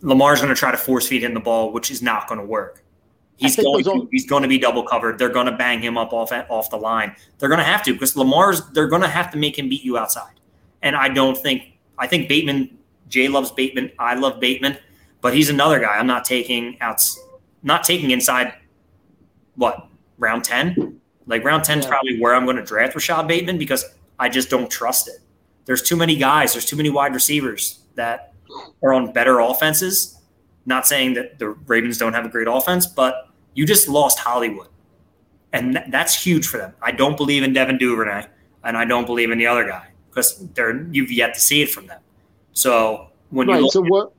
Lamar's going to try to force feed him the ball, which is not going to work. He's going, to, all- he's going to be double covered. They're going to bang him up off off the line. They're going to have to because Lamar's. They're going to have to make him beat you outside. And I don't think. I think Bateman. Jay loves Bateman. I love Bateman, but he's another guy. I'm not taking outs. Not taking inside. What round ten? Like round ten is probably where I'm going to draft Rashad Bateman because I just don't trust it. There's too many guys. There's too many wide receivers that are on better offenses. Not saying that the Ravens don't have a great offense, but you just lost Hollywood, and th- that's huge for them. I don't believe in Devin Duvernay, and I don't believe in the other guy because they're you've yet to see it from them. So when you right. look So what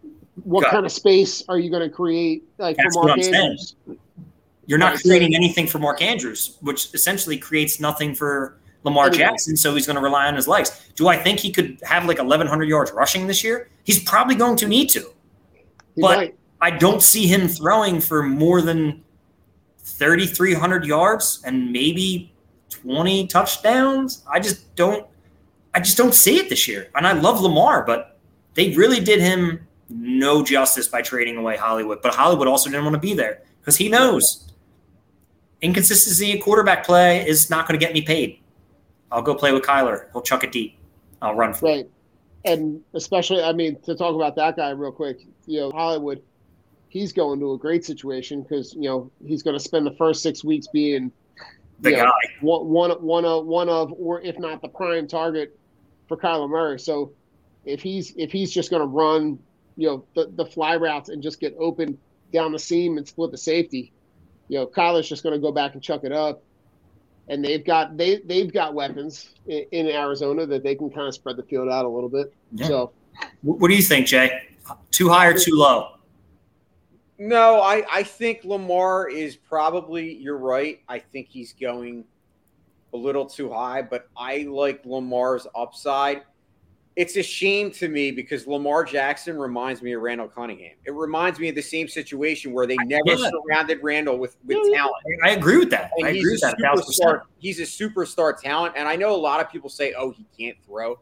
what kind of space are you going to create like That's for Mark I'm saying. You're not Right, so- creating anything for Mark Andrews, which essentially creates nothing for Lamar Anyway. Jackson. So he's going to rely on his legs. Do I think he could have like 1,100 yards rushing this year? He's probably going to need to. He but might. I don't see him throwing for more than 3,300 yards and maybe 20 touchdowns. I just don't. I just don't see it this year. And I love Lamar, but they really did him no justice by trading away Hollywood. But Hollywood also didn't want to be there because he knows inconsistency in quarterback play is not going to get me paid. I'll go play with Kyler. He'll chuck it deep. I'll run for it. Right. And especially, I mean, to talk about that guy real quick, you know, Hollywood, he's going to a great situation because you know he's going to spend the first six weeks being The know, guy. one, one, one of, one of, or if not the prime target for Kyler Murray. So if he's if he's just going to run, you know, the, the fly routes and just get open down the seam and split the safety, you know, Kyler's just going to go back and chuck it up. And they've got they they've got weapons in, in Arizona that they can kind of spread the field out a little bit. Yeah. So What do you think, Jay? Too high or too low? No, I, I think Lamar is probably, you're right. I think he's going a little too high, but I like Lamar's upside. It's a shame to me because Lamar Jackson reminds me of Randall Cunningham. It reminds me of the same situation where they never surrounded Randall with, with talent. I agree with that. And I agree with that. a thousand percent. superstar. He's a superstar talent, and I know a lot of people say, "Oh, he can't throw."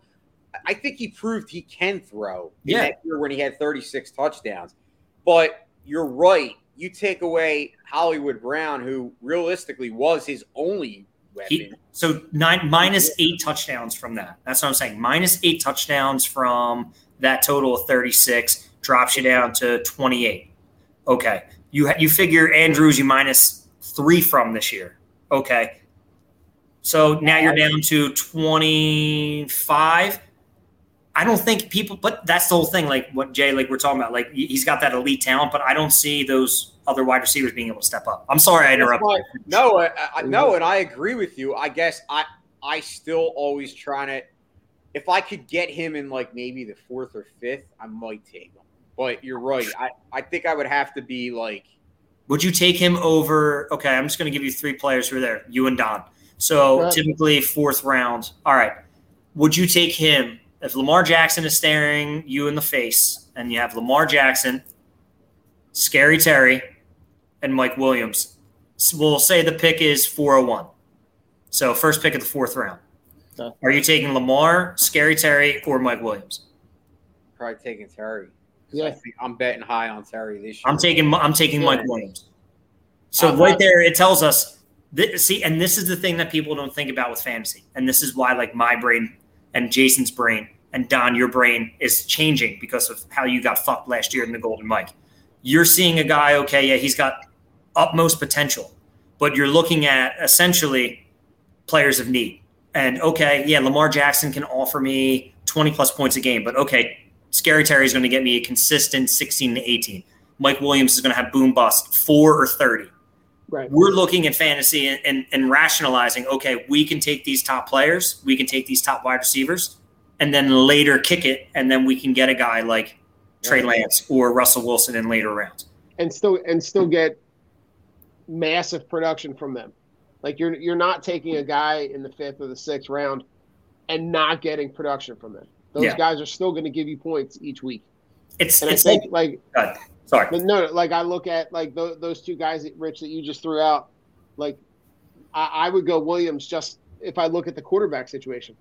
I think he proved he can throw. in Yeah. that year when he had 36 touchdowns. But you're right. You take away Hollywood Brown, who realistically was his only weapon. He, so nine minus eight touchdowns from that. That's what I'm saying. Minus eight touchdowns from that total of 36 drops you down to 28. Okay, you ha- you figure Andrews you minus three from this year. Okay, so now you're down to 25. I don't think people, but that's the whole thing. Like what Jay, like we're talking about, like he- he's got that elite talent, but I don't see those other wide receivers being able to step up. I'm sorry I interrupted. why- no, I, I, no, and I agree with you. I guess I I still always trying to. If I could get him in like maybe the fourth or fifth, I might take him. But you're right. I, I think I would have to be like Would you take him over? Okay, I'm just going to give you three players who are there, you and Don. So typically fourth round. All right. Would you take him if Lamar Jackson is staring you in the face and you have Lamar Jackson, Scary Terry, and Mike Williams? So we'll say the pick is 401. So first pick of the fourth round. Okay. Are you taking Lamar, Scary Terry, or Mike Williams? probably taking Terry. 'Cause I think I'm betting high on Terry this year. I'm taking I'm taking Mike Williams. So Uh, right there, it tells us. This, see, and this is the thing that people don't think about with fantasy, and this is why like my brain and Jason's brain and Don, your brain is changing because of how you got fucked last year in the Golden Mike. You're seeing a guy, okay, yeah, he's got utmost potential, but you're looking at essentially players of need. And okay, yeah, Lamar Jackson can offer me 20 plus points a game, but okay, Scary Terry is going to get me a consistent 16 to 18. Mike Williams is going to have boom bust four or 30. Right. We're looking at fantasy and, and, and rationalizing, okay, we can take these top players, we can take these top wide receivers, and then later kick it, and then we can get a guy like Trey Lance or Russell Wilson in later rounds. and still and still get massive production from them. Like you're you're not taking a guy in the fifth or the sixth round and not getting production from them. Those Yeah. guys are still going to give you points each week. It's And it's I think like God, sorry. but no, like I look at like those, those two guys, that, Rich, that you just threw out. Like I, I would go Williams just if I look at the quarterback situation.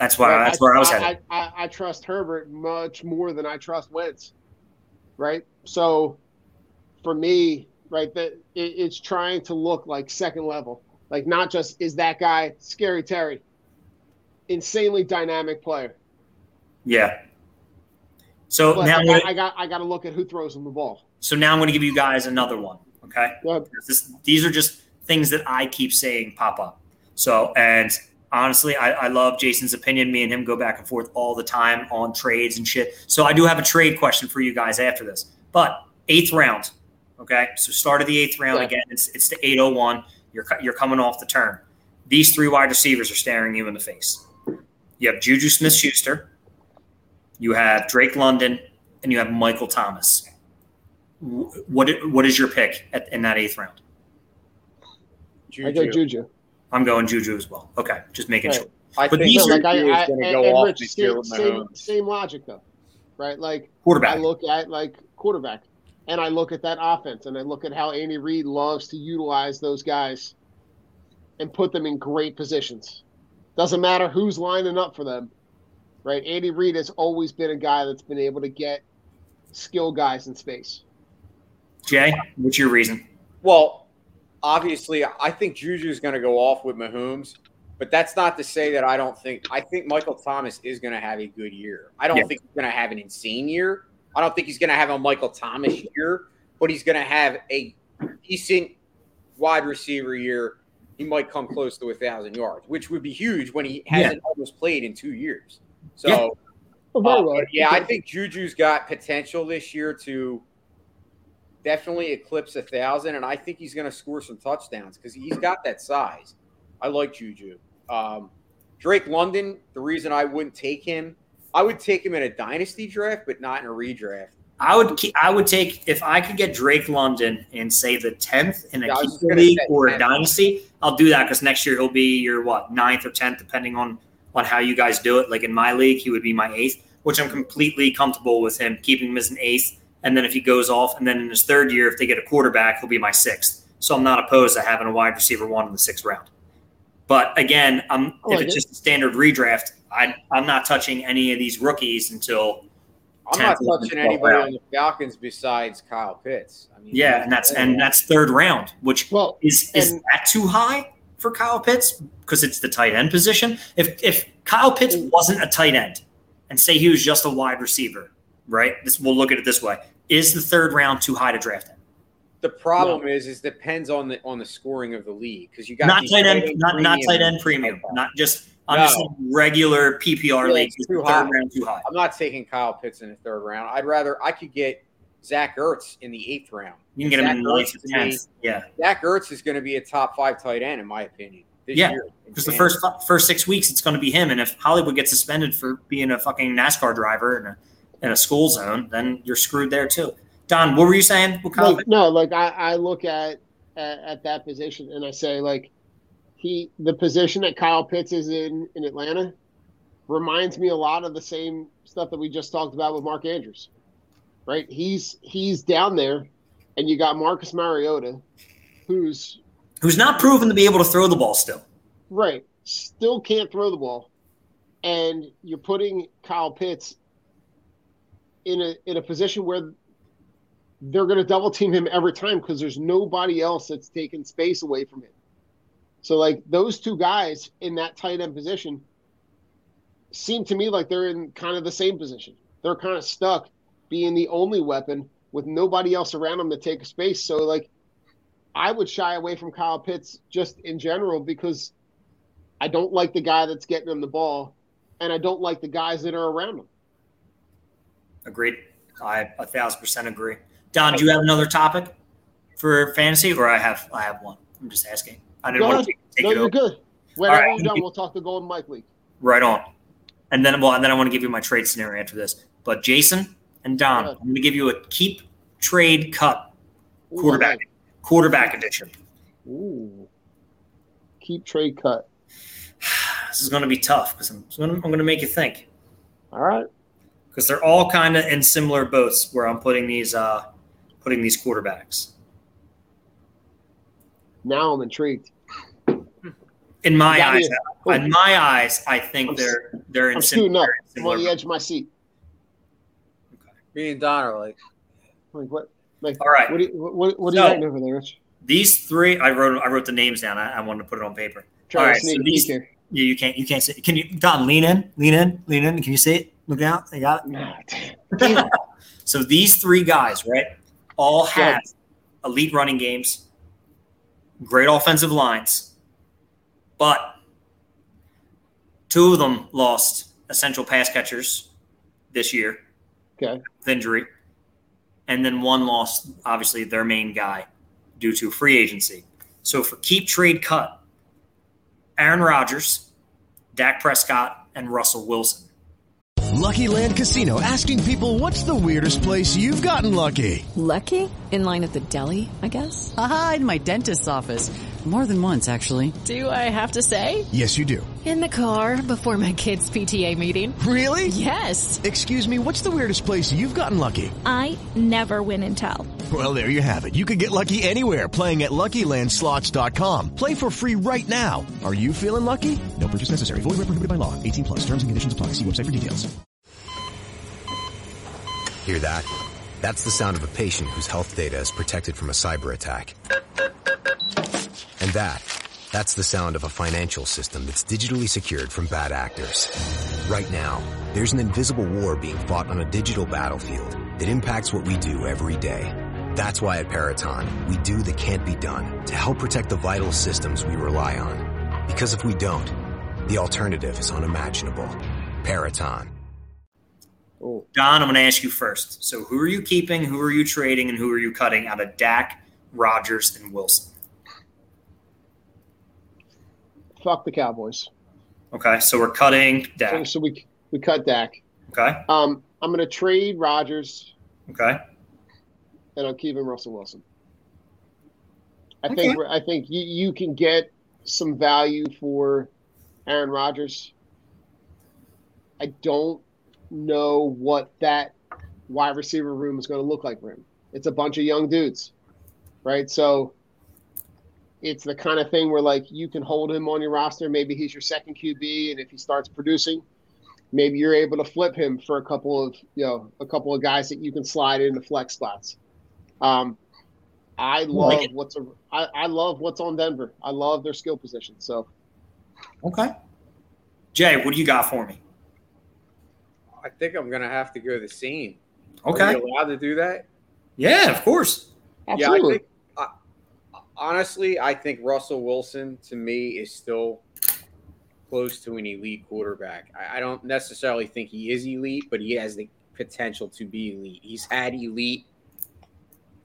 That's why Right? that's where I was headed. I, I, I trust Herbert much more than I trust Wentz. Right. So for me, right, that it, it's trying to look like second level, like not just is that guy scary Terry, insanely dynamic player. Yeah. So But now I got, I got I got to look at who throws him the ball. So now I'm going to give you guys another one. Okay. This, these are just things that I keep saying pop up. So, and honestly, I, I love Jason's opinion. Me and him go back and forth all the time on trades and shit. So I do have a trade question for you guys after this. But eighth round. Okay. So start of the eighth round Yeah. again. It's it's the 801. You're you're coming off the turn. These three wide receivers are staring you in the face. You have Juju Smith Schuster, you have Drake London, and you have Michael Thomas. What what is your pick at, in that eighth round? I go Juju. I'm going Juju as well. Okay, just making Right. sure. I but think these No, are like I, I, is gonna go and off Rich, same, same, same logic though, right? Like Quarterback. I look at like quarterback, and I look at that offense, and I look at how Andy Reid loves to utilize those guys and put them in great positions. Doesn't matter who's lining up for them, right? Andy Reid has always been a guy that's been able to get skill guys in space. Jay, what's your reason? Well, obviously, I think Juju's going to go off with Mahomes, but that's not to say that I don't think. I think Michael Thomas is going to have a good year. I don't Yeah. think he's going to have an insane year. I don't think he's going to have a Michael Thomas year, but he's going to have a decent wide receiver year. He might come close to a thousand yards, which would be huge when he hasn't almost played in two years. So, Yeah. Oh, very uh, well. but yeah, I think Juju's got potential this year to definitely eclipse a thousand, and I think he's going to score some touchdowns because he's got that size. I like Juju. Um, Drake London, the reason I wouldn't take him, I would take him in a dynasty draft, but not in a redraft. I would keep, I would take if I could get Drake London in say the tenth in a Yeah, I was just keeper gonna league or a dynasty. I'll do that because next year he'll be your what ninth or tenth, depending on on how you guys do it. Like in my league, he would be my eighth, which I'm completely comfortable with him keeping him as an eighth. And then if he goes off, and then in his third year, if they get a quarterback, he'll be my sixth. So I'm not opposed to having a wide receiver one in the sixth round. But again, I'm I if it's just a standard redraft, I I'm not touching any of these rookies until I'm not touching anybody round. on the Falcons besides Kyle Pitts. I mean, Yeah, and that's and that's third round, which Well, is is and- that too high for Kyle Pitts because it's the tight end position? If if Kyle Pitts wasn't a tight end and say he was just a wide receiver, right? This we'll look at it this way: is the third round too high to draft him? the problem is, is depends on the on the scoring of the league because you got Not tight end, not not tight end premium, not just I'm No. just saying regular PPR Yeah, leagues. it's Is the too third high. round too high? I'm not taking Kyle Pitts in the third round. I'd rather I could get Zach Ertz in the eighth round. You can get him in the Ertz ninth or to me- tenth. Yeah, Zach Ertz is going to be a top five tight end in my opinion. This Yeah, because the first first six weeks it's going to be him, and if Hollywood gets suspended for being a fucking NASCAR driver in a in a school zone, then you're screwed there too. Don, what were you saying? What Kyle Like, no, like I, I look at, at at that position and I say like he the position that Kyle Pitts is in in Atlanta reminds me a lot of the same stuff that we just talked about with Mark Andrews. Right? He's he's down there and you got Marcus Mariota who's who's not proven to be able to throw the ball still. right, still can't throw the ball. And you're putting Kyle Pitts in a in a position where they're going to double team him every time because there's nobody else that's taking space away from him. So like those two guys in that tight end position seem to me like they're in kind of the same position. They're kind of stuck being the only weapon with nobody else around them to take space. So like I would shy away from Kyle Pitts just in general because I don't like the guy that's getting him the ball and I don't like the guys that are around him. Agreed. I a thousand percent agree. Don, do you have another topic for fantasy, or I have I have one? I'm just asking. I didn't Go want ahead. to take, take no, it you're over. good. Whenever All right. we're done, we'll talk the Golden Mike League. Right on. And then, well, and then I want to give you my trade scenario after this. But Jason and Don, I'm going to give you a keep, trade, cut quarterback quarterback edition. Ooh. Keep trade cut. [sighs] This is going to be tough because I'm, I'm going to make you think. All right. Because they're all kind of in similar boats where I'm putting these uh, putting these quarterbacks. Now I'm intrigued. In my You got eyes, me. Uh, in my eyes, I think I'm they're they're in I'm sim- up. I'm on the edge of my seat. Me and Don are like, Like what? Like All right. What, do you, what, what are you So- writing over there, Rich? These three, I wrote I wrote the names down. I, I wanted to put it on paper. Trying All to right, sneak so these, here. yeah, you can't you can't see. Can you, Don? Lean in, lean in, lean in. Can you see it? Look out. You got it. [laughs] [laughs] so these three guys, right, all have elite running games, great offensive lines, but two of them lost essential pass catchers this year Okay. with injury, and then one lost obviously their main guy due to free agency. So for keep trade cut, Aaron Rodgers, Dak Prescott, and Russell Wilson. Lucky Land Casino asking people what's the weirdest place you've gotten lucky? Lucky? In line at the deli, I guess? Aha, in my dentist's office. More than once, actually. Do I have to say? Yes, you do. In the car before my kids' PTA meeting. Really? Yes. Excuse me, what's the weirdest place you've gotten lucky? I never win and tell. Well, there you have it. You can get lucky anywhere playing at LuckyLandSlots.com. Play for free right now. Are you feeling lucky? No purchase necessary. Void where prohibited by law. 18 plus. Terms and conditions apply. See website for details. Hear that? That's the sound of a patient whose health data is protected from a cyber attack. And that, that's the sound of a financial system that's digitally secured from bad actors. Right now, there's an invisible war being fought on a digital battlefield that impacts what we do every day. That's why at Peraton, we do the can't be done to help protect the vital systems we rely on. Because if we don't, the alternative is unimaginable. Peraton. Oh. Don, I'm going to ask you first. So who are you keeping? Who are you trading? And who are you cutting out of Dak, Rodgers, and Wilson? Fuck the Cowboys. Okay, so we're cutting Dak. So, so we we cut Dak. Okay, Um, I'm going to trade Rodgers okay. and I'm keeping Russell Wilson. I think I think you, you can get some value for Aaron Rodgers. I don't know what that wide receiver room is going to look like for him. It's a bunch of young dudes, right? So it's the kind of thing where like you can hold him on your roster. Maybe he's your second QB, and if he starts producing, maybe you're able to flip him for a couple of you know a couple of guys that you can slide into flex spots. Um, I love like what's a, I, I love what's on Denver. I love their skill position. So Okay. Jay, what do you got for me? I think I'm gonna have to go the same. Okay. Are you allowed to do that? Yeah, of course. Yeah, I think, uh, honestly, I think Russell Wilson to me is still close to an elite quarterback. I, I don't necessarily think he is elite, but he has the potential to be elite. He's had elite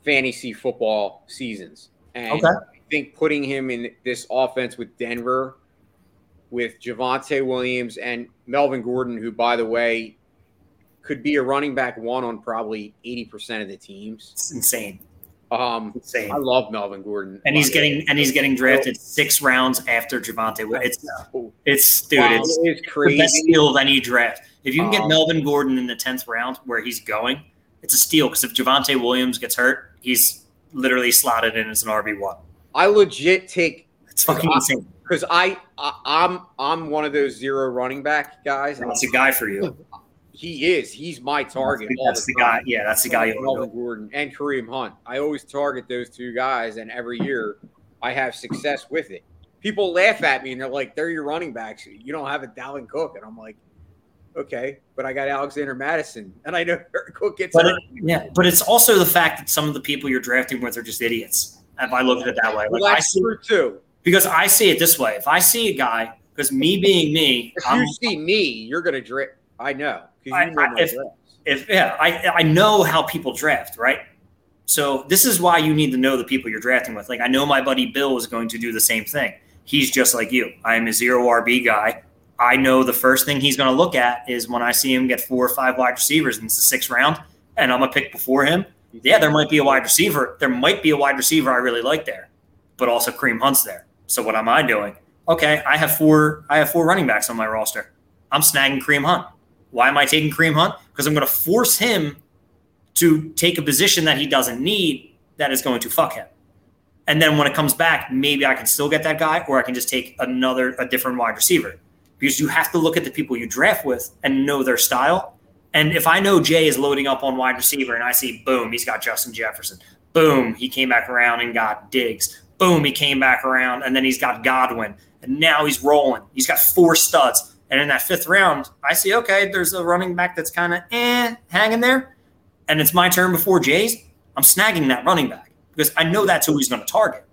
fantasy football seasons, and Okay. I think putting him in this offense with Denver, with Javonte Williams and Melvin Gordon, who, by the way, could be a running back one on probably eighty percent of the teams. It's insane. Um, insane. I love Melvin Gordon, And he's by the way. getting and he's getting drafted six rounds after Javonte. It's it's dude, Wow, it's, it is the best steal of any draft. If you can get Um, Melvin Gordon in the tenth round where he's going, it's a steal. Because if Javonte Williams gets hurt, he's literally slotted in as an RB one. I legit take it's fucking insane because I, I I'm I'm one of those zero running back guys. That's a guy for you. [laughs] he is. He's my target. all That's the time. guy. Yeah, that's the guy you want to Melvin Gordon and Kareem Hunt. I always target those two guys, and every year I have success with it. People laugh at me and they're like, "They're your running backs. You don't have a Dalvin Cook," and I'm like, "Okay, but I got Alexander Mattison, and I know [laughs] Cook gets But hurt." it, yeah, but it's also the fact that some of the people you're drafting with are just idiots. If I look at it that way, Well, like I see, true too. because I see it this way. If I see a guy, because me being me, If I'm, you see me, you're gonna draft. I know I- I- if- if yeah, I I know how people draft, right? So this is why you need to know the people you're drafting with. Like I know my buddy Bill is going to do the same thing. He's just like you. I'm a zero RB guy. I know the first thing he's going to look at is when I see him get four or five wide receivers and it's the sixth round, and I'm a pick before him. Yeah, there might be a wide receiver. There might be a wide receiver I really like there, but also Kareem Hunt's there. So what am I doing? Okay, I have four. I have four running backs on my roster. I'm snagging Kareem Hunt. Why am I taking Kareem Hunt? Because I'm going to force him to take a position that he doesn't need that is going to fuck him. And then when it comes back, maybe I can still get that guy, or I can just take another, a different wide receiver. Because you have to look at the people you draft with and know their style. And if I know Jay is loading up on wide receiver and I see, boom, he's got Justin Jefferson. Boom, he came back around and got Diggs. Boom, he came back around and then he's got Godwin. And now he's rolling. He's got four studs. And in that fifth round, I see, okay, there's a running back that's kind of eh, hanging there. And it's my turn before Jay's. I'm snagging that running back because I know that's who he's going to target.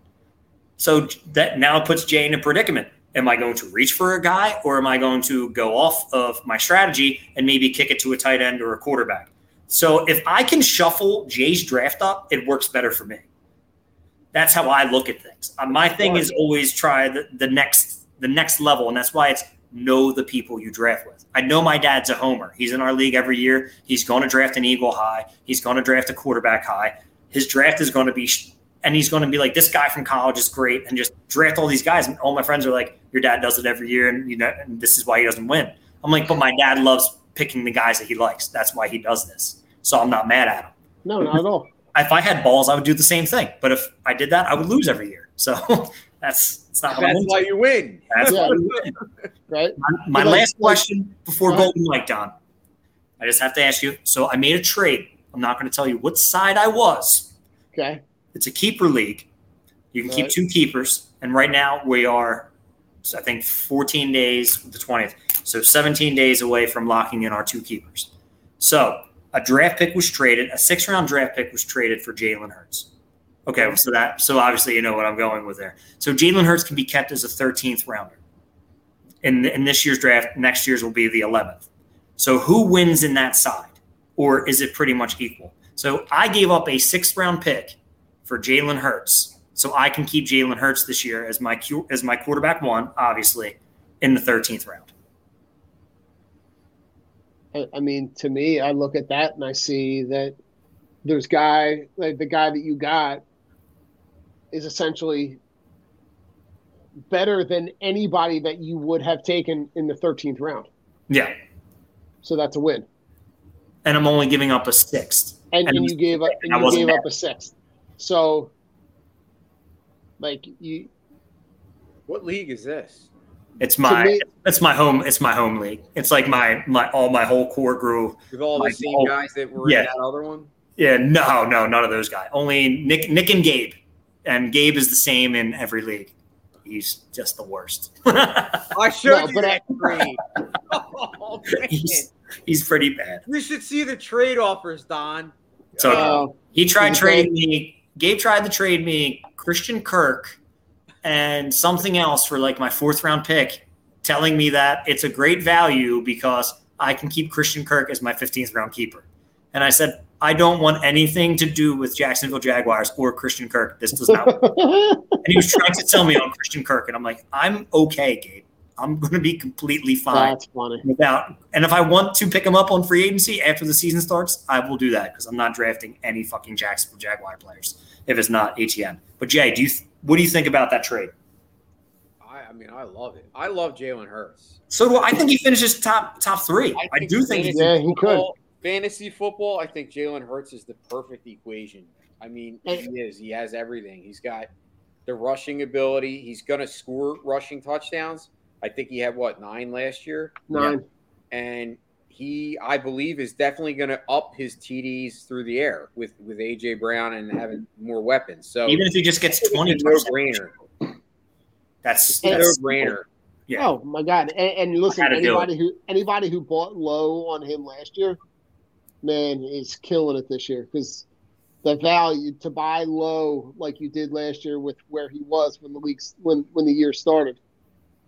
So that now puts Jay in a predicament. Am I going to reach for a guy or am I going to go off of my strategy and maybe kick it to a tight end or a quarterback? So if I can shuffle Jay's draft up, it works better for me. That's how I look at things. Uh, my thing is always try the, the next the next level, and that's why it's know the people you draft with. I know my dad's a homer. He's in our league every year. He's going to draft an eagle high. He's going to draft a quarterback high. His draft is going to be, and he's going to be like, this guy from college is great, and just draft all these guys. And all my friends are like, your dad does it every year, and you know, and this is why he doesn't win. I'm like, but my dad loves picking the guys that he likes. That's why he does this. So I'm not mad at him. No, not at all. If I had balls, I would do the same thing. But if I did that, I would lose every year. So [laughs] that's it's not. what That's into. why you win. That's Yeah. why we win. [laughs] right? My, my Like- last question before Go ahead. Golden Mike, Don. I just have to ask you. So I made a trade. I'm not going to tell you what side I was. Okay. It's a keeper league. You can keep Right. two keepers, and right now we are, I think, 14 days, the 20th. So 17 days away from locking in our two keepers. So a draft pick was traded. A six round draft pick was traded for Jalen Hurts. Okay, so that so obviously you know what I'm going with there. So Jalen Hurts can be kept as a 13th rounder. In in this year's draft, next year's will be the 11th. So who wins in that side, or is it pretty much equal? So I gave up a sixth round pick for Jalen Hurts, so I can keep Jalen Hurts this year as my as my quarterback one, obviously, in the 13th round. I, I mean, to me, I look at that and I see that there's guy like the guy that you got is essentially better than anybody that you would have taken in the 13th round. Yeah, So that's a win. and I'm only giving up a sixth. And, and, And- you gave up and and I you gave mad. up a sixth. So like you What league is this? It's my me- it's my home it's my home league. It's like my my all my whole core grew. With all the same whole- guys that were Yeah. in that other one? Yeah, no, no, none of those guys. Only Nick Nick and Gabe, and Gabe is the same in every league. He's just the worst. [laughs] I showed No, you but that trade. [laughs] Oh, he's he's pretty bad. You should see the trade offers, Don. So Uh, he tried trading me. Gabe tried to trade me Christian Kirk and something else for like my fourth round pick, telling me that it's a great value because I can keep Christian Kirk as my 15th round keeper. And I said, I don't want anything to do with Jacksonville Jaguars or Christian Kirk. This does not. work. [laughs] and he was trying to sell me on Christian Kirk, and I'm like, I'm okay, Gabe. I'm going to be completely fine that's funny. without. And if I want to pick him up on free agency after the season starts, I will do that because I'm not drafting any fucking Jacksonville Jaguar players if it's not ATN. But Jay, do you th- what do you think about that trade? I, I mean, I love it. I love Jalen Hurts. So do I. I think he finishes top top three. I, do think fantasy he's Yeah, he could. football- Fantasy football, I think Jalen Hurts is the perfect equation. I mean, he is. He has everything. He's got the rushing ability. He's going to score rushing touchdowns. I think he had what nine last year, Nine. and he, I believe, is definitely going to up his TDs through the air with with AJ Brown and having more weapons. So Even if he just gets 20 no brainer. That's, No that's brainer. Yeah. Oh my god! And, and listen, Had to do anybody who anybody who bought low on him last year, man, is killing it this year because the value to buy low like you did last year with where he was when the weeks when when the year started,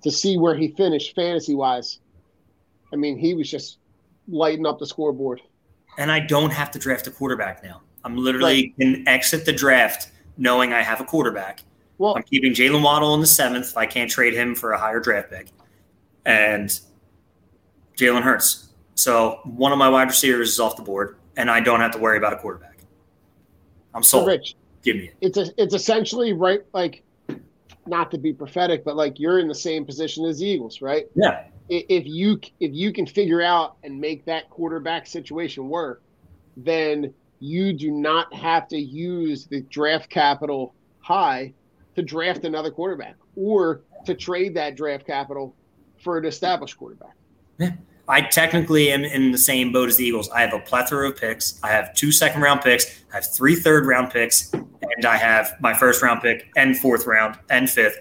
to see where he finished fantasy wise. I mean, he was just lighting up the scoreboard. and I don't have to draft a quarterback now. I'm literally can exit the draft knowing I have a quarterback. Well, I'm keeping Jaylen Waddle in the seventh I can't trade him for a higher draft pick, and Jalen Hurts. So one of my wide receivers is off the board, and I don't have to worry about a quarterback. I'm So sold. Rich, Give me it. it's a, it's essentially right like not to be prophetic, but like you're in the same position as Eagles, right? Yeah. If you if you can figure out and make that quarterback situation work, then you do not have to use the draft capital high to draft another quarterback or to trade that draft capital for an established quarterback. I technically am in the same boat as the Eagles. I have a plethora of picks. I have two second round picks. I have three third round picks, and I have my first round pick and fourth round and fifth.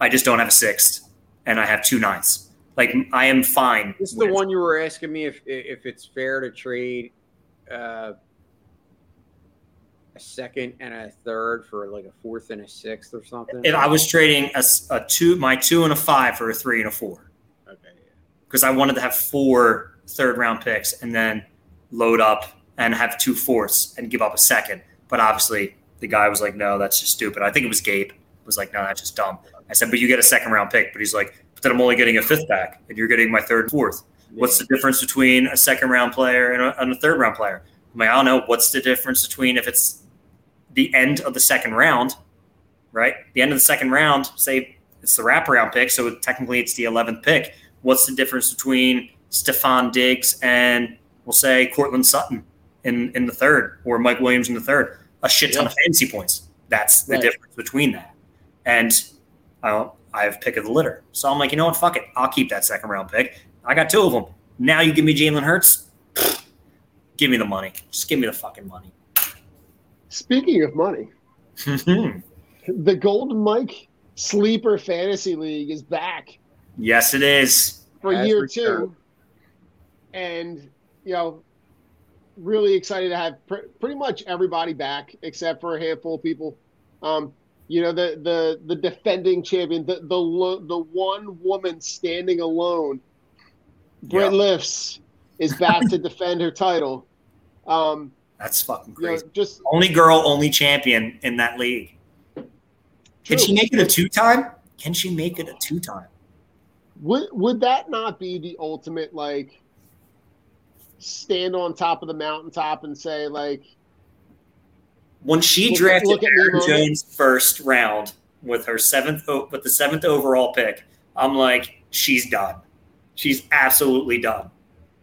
I just don't have a sixth, and I have two ninths. Like I am fine. This is the one you were asking me if if it's fair to trade uh, a second and a third for like a fourth and a sixth or something. If I was trading a, a two, my two and a five for a three and a four, because I wanted to have four third round picks and then load up and have two fourths and give up a second. But obviously, the guy was like, "No, that's just stupid." I think it was Gabe was like, "No, that's just dumb." I said, "But you get a second round pick." But he's like, "But then I'm only getting a fifth back, and you're getting my third and fourth. What's the difference between a second round player and a, and a third round player?" I'm like, "I don't know. What's the difference between if it's the end of the second round, right? The end of the second round, say it's the wraparound pick, so technically it's the 11th pick. What's the difference between Stefon Diggs and we'll say Courtland Sutton in, in the third or Mike Williams in the third? A shit ton of fantasy points. That's the Right. difference between that. And uh, I have pick of the litter. So I'm like, you know what? Fuck it. I'll keep that second round pick. I got two of them. Now you give me Jalen Hurts. [sighs] Give me the money. Just give me the fucking money. Speaking of money, [laughs] the Golden Mike Sleeper Fantasy League is back yes, it is. for Has year returned. two, and you know, really excited to have pr- pretty much everybody back except for a handful of people. Um, you know, the the the defending champion, the the lo- the one woman standing alone, Brett Lifts, is back to [laughs] defend her title. Um, That's fucking you know, crazy. just Only girl, only champion in that league. Can she make it a two time? Can she make it a two time? Would would that not be the ultimate like stand on top of the mountaintop and say like When she Look- drafted look Aaron. Jones first round with her seventh with the seventh overall pick, I'm like, she's done. She's absolutely done.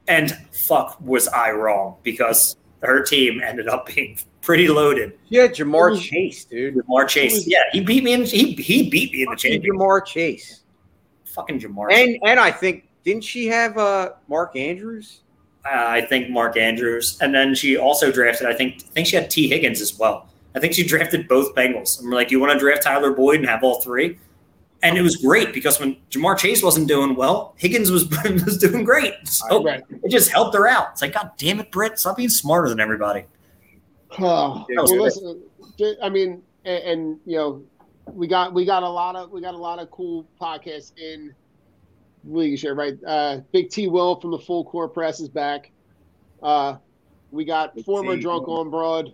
And fuck, was I wrong because her team ended up [laughs] being pretty loaded. Yeah, Ja'Marr Chase, dude. Ja'Marr Chase, yeah, he beat me in. He he beat me in the Fucking championship. Ja'Marr Chase. Fucking Ja'Marr. And and I think didn't she have uh Mark Andrews? Uh, I think Mark Andrews, and then she also drafted. I think I think she had Tee Higgins as well. I think she drafted both Bengals. And we're like, you want to draft Tyler Boyd and have all three? And it was great because when Ja'Marr Chase wasn't doing well, Higgins was [laughs] was doing great. So Right. it just helped her out. It's like, God damn it, Britt, stop being smarter than everybody. Oh, Yeah, well, listen, j- I mean, and, and you know, we got we got a lot of we got a lot of cool podcasts in league here, right? Uh, Big T Will from the Full core Press is back. Uh, we got former T. drunk on broad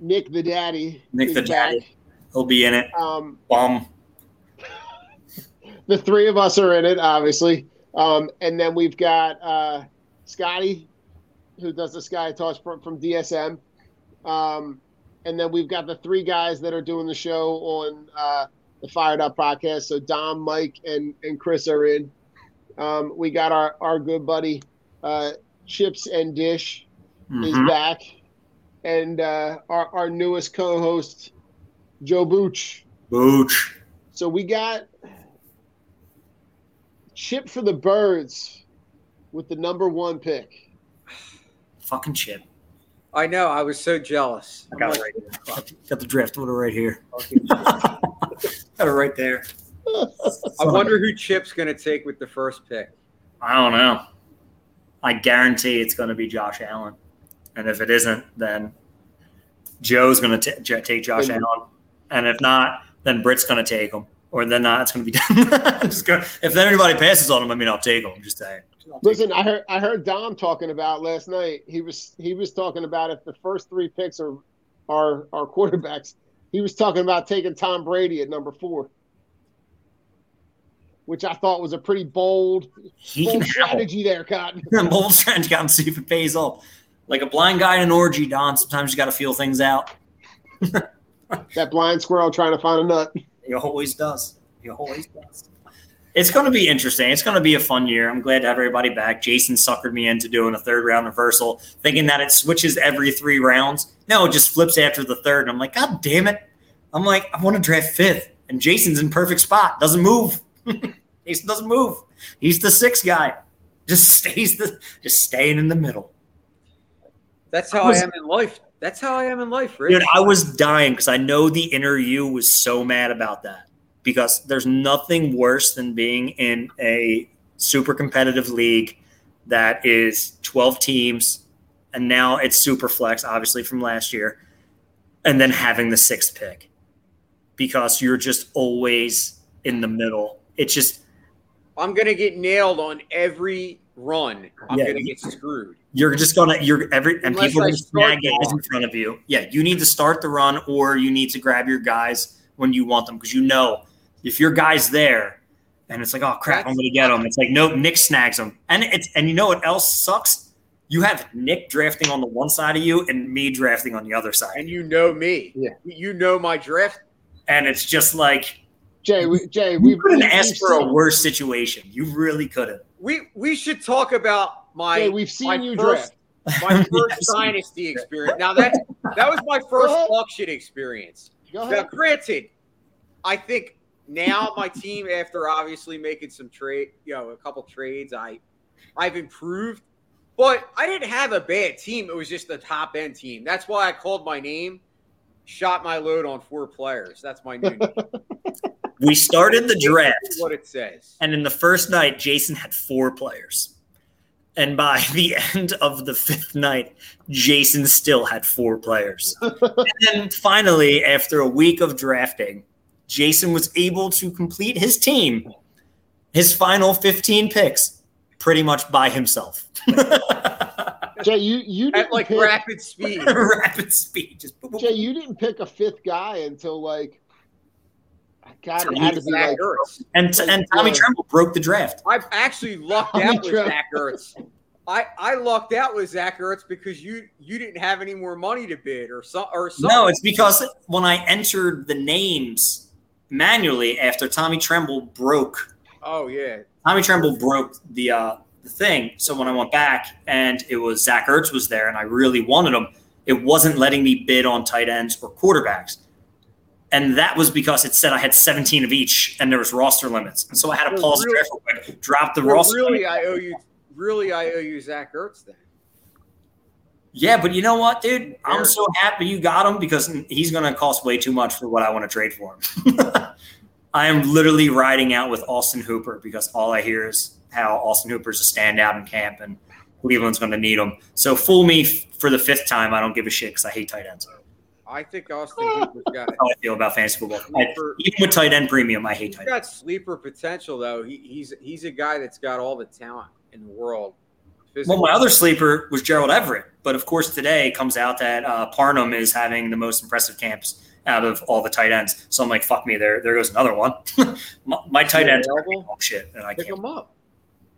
Nick the Daddy. Nick the back. Daddy, he'll be in it. Um, Bum. [laughs] the three of us are in it, obviously. Um, and then we've got uh, Scotty, who does the Sky Talks from, from DSM. Um, and then we've got the three guys that are doing the show on uh, the Fired Up podcast. So Dom, Mike, and, and Chris are in. Um, we got our, our good buddy uh, Chips and Dish is Mhm. back. And uh, our, our newest co host, Joe Booch. Booch. So we got Chip for the Birds with the number one pick. Fucking chip. I know. I was so jealous. I got it right here. Got the draft order right here. [laughs] [laughs] got it right there. I wonder who Chip's going to take with the first pick. I don't know. I guarantee it's going to be Josh Allen, and if it isn't, then Joe's going to take Josh Allen, and if not, then Britt's going to take him, or then not. It's going to be [laughs] just gonna, if then anybody passes on him. I mean, I'll take him. I'm just saying. Listen, I heard I heard Dom talking about last night. He was he was talking about if the first three picks are are are quarterbacks. He was talking about taking Tom Brady at number four, which I thought was a pretty bold, He bold strategy there, Cotton. [laughs] A bold strategy. Got to see if it pays off. Like a blind guy in an orgy, Don. Sometimes you got to feel things out. [laughs] that blind squirrel trying to find a nut. He always does. He always does. It's going to be interesting. It's going to be a fun year. I'm glad to have everybody back. Jason suckered me into doing a third round reversal, thinking that it switches every three rounds. No, it just flips after the third. And I'm like, God damn it. I'm like, I want to draft fifth. And Jason's in perfect spot. Doesn't move. [laughs] Jason doesn't move. He's the sixth guy. Just [laughs] stays the just staying in the middle. That's how I am in life. That's how I am in life, Rich. Dude, I was dying because I know the inner you was so mad about that. Because there's nothing worse than being in a super competitive league that is 12 teams, and now it's super flex, obviously from last year, and then having the sixth pick because you're just always in the middle. It's just I'm gonna get nailed on every run. I'm Yeah. gonna get screwed. you're just gonna you're every and Unless people are snag guys in front of you. Yeah, you need to start the run or you need to grab your guys when you want them because you know if your guy's there and it's like oh crap I'm gonna get him. It's like nope Nick snags him and it's and you know what else sucks? You have Nick drafting on the one side of you and me drafting on the other side, And you know me. Yeah. You know my draft. and it's just like Jay, we, Jay, we couldn't we- ask we've for a worse situation. You really couldn't. We we should talk about my. Jay, we've seen my you first, draft. My [laughs] first Yes. dynasty experience. Now that that was my first ahead. auction experience. Now, granted, I think now my team, after obviously making some trade, you know, a couple trades, I I've improved. But I didn't have a bad team. It was just the top end team. That's why I called my name, shot my load on four players. That's my new name. [laughs] We started the draft. what it says. And in the first night, Jason had four players. And by [laughs] the end of the fifth night, Jason still had four players. [laughs] and then finally, after a week of drafting, Jason was able to complete his team, his final 15 picks, pretty much by himself. [laughs] Jay, you you didn't like pick, rapid speed. [laughs] Rapid speed. Just boop, boop, Jay, you didn't pick a fifth guy until like God, it had to be Zach like Ertz. and, and Tommy Yeah. Tremble broke the draft. I've actually lucked Tommy out with Tremble. Zach Ertz. I, I lucked out with Zach Ertz because you you didn't have any more money to bid or so or something. No, it's because when I entered the names manually after Tommy Tremble broke oh yeah. Tommy Tremble broke the uh, the thing. So when I went back and it was Zach Ertz was there and I really wanted him, it wasn't letting me bid on tight ends or quarterbacks. And that was because it said I had 17 of each and there was roster limits. And so I had to Well, pause the really- draft real quick, drop the Well, roster really, limit. I owe you. Really, I owe you Zach Ertz then. Yeah, but you know what, dude? I'm so happy you got him because he's going to cost way too much for what I want to trade for him. [laughs] I am literally riding out with Austin Hooper because all I hear is how Austin Hooper's a standout in camp and Cleveland's going to need him. So fool me f- for the fifth time. I don't give a shit because I hate tight ends. I think Austin Hooper's got That's how I feel about fantasy football. I- Sleeper. even with tight end premium, I hate he's tight got sleeper potential though. He, he's he's a guy that's got all the talent in the world. Well, my other sleeper was Gerald Everett, but of course today comes out that uh, Parham is having the most impressive camps out of all the tight ends. So I'm like, fuck me, there there goes another one. [laughs] my, my tight ends are oh, shit, and I pick can't. him up.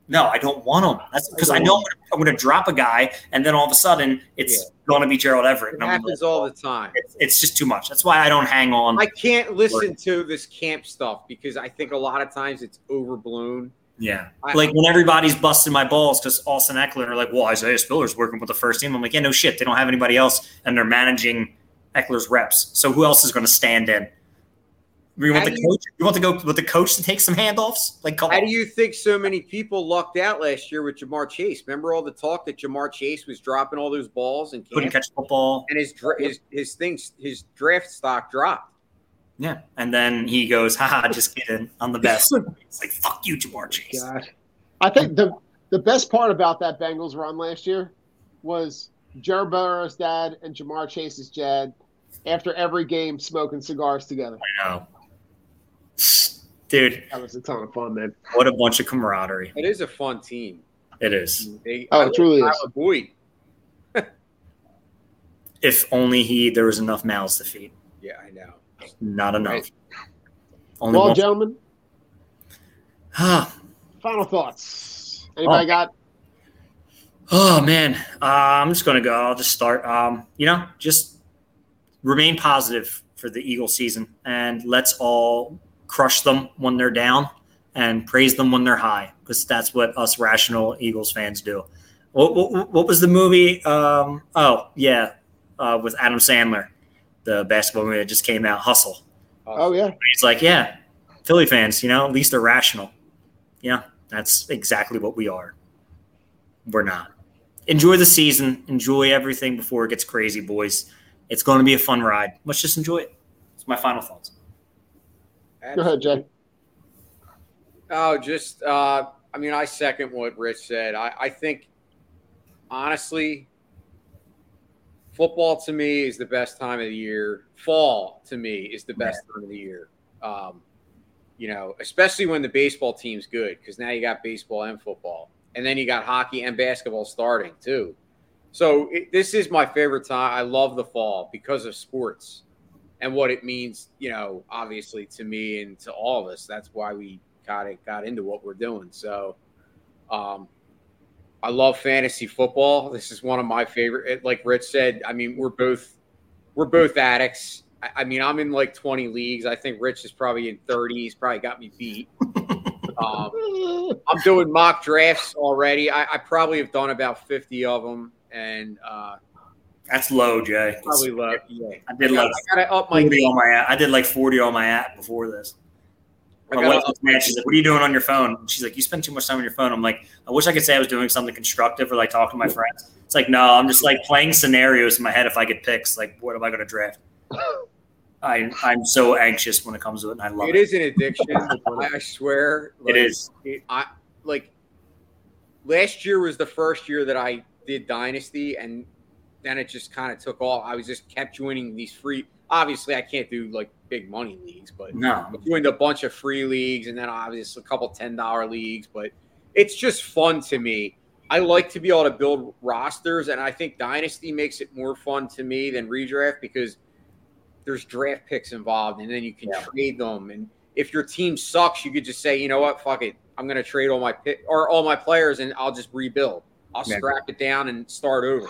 No, I don't want him. That's because I know I'm gonna, I'm gonna drop a guy, and then all of a sudden it's Yeah. going to be Gerald Everett. It happens all the time. it's, it's just too much. That's why I don't hang on. I can't listen to this camp stuff because I think a lot of times it's overblown. Yeah. I- like when everybody's busting my balls because Austin Ekeler are like, well, Isaiah Spiller's working with the first team. I'm like, yeah, no shit. They don't have anybody else and they're managing Ekeler's reps. So who else is going to stand in? We want the you- coach? You want to go with the coach to take some handoffs? Like, How on. do you think so many people lucked out last year with Ja'Marr Chase? Remember all the talk that Ja'Marr Chase was dropping all those balls and couldn't catch football? and his his his things his draft stock dropped. Yeah, and then he goes, "Haha, just kidding. I'm the best." [laughs] it's like, "Fuck you, Ja'Marr oh Chase." God. I think the the best part about that Bengals run last year was Joe Burrow's dad and Ja'Marr Chase's dad after every game smoking cigars together. I know, dude. That was a ton of fun, man. What a bunch of camaraderie It is a fun team. it is. They, Oh, I it like truly Tyler is. Boyd. [laughs] If only he there was enough mouths to feed. Yeah, I know. Not enough. Only Well, one. gentlemen, Ah, final thoughts. Anybody Oh. got? Oh man, uh, I'm just gonna go. I'll just start. Um, you know, just remain positive for the Eagle season, and let's all crush them when they're down, and praise them when they're high, because that's what us rational Eagles fans do. What, what, what was the movie? Um, oh yeah, uh, with Adam Sandler, the basketball movie that just came out, Hustle. Oh yeah, He's like, yeah, Philly fans, you know, at least they're rational. Yeah, that's exactly what we are. We're not. Enjoy the season. Enjoy everything before it gets crazy, boys. It's going to be a fun ride. Let's just enjoy it. It's my final thoughts. Go ahead, Jay. Oh, just uh, I mean, I second what Rich said. I, I think honestly, football to me is the best time of the year. Fall to me is the best time of the year. Um, you know, especially when the baseball team's good, because now you got baseball and football, and then you got hockey and basketball starting too. So it, this is my favorite time. I love the fall because of sports and what it means. You know, obviously to me and to all of us. That's why we got it got into what we're doing. So, um, I love fantasy football. This is one of my favorite. Like Rich said, I mean, we're both we're both addicts. I, I mean, I'm in like 20 leagues. I think Rich is probably in 30. He's probably got me beat. Um, I'm doing mock drafts already. I, I probably have done about 50 of them, and uh, That's low, Jay. probably low. Yeah, I did I like gotta, I gotta up my 40 game. on my. I did like 40 on my app before this. I My gotta wife up. She's like, "What are you doing on your phone?" She's like, "You spend too much time on your phone." I'm like, "I wish I could say I was doing something constructive or like talking to my friends." It's like, no, I'm just like playing scenarios in my head. If I get picks, like, what am I going to draft? [laughs] I I'm so anxious when it comes to it, and I love it. It is an addiction. I, I [laughs] swear. It is. It, I like last year was the first year that I did Dynasty, and then it just kind of took off. I was just kept joining these free. Obviously, I can't do like big money leagues, but No. Joined a bunch of free leagues, and then obviously a couple ten dollar leagues. But it's just fun to me. I like to be able to build rosters, and I think Dynasty makes it more fun to me than redraft because there's draft picks involved, and then you can trade them. And if your team sucks, you could just say, you know what, fuck it, I'm going to trade all my pick or all my players, and I'll just rebuild. I'll Yeah. scrap it down and start over.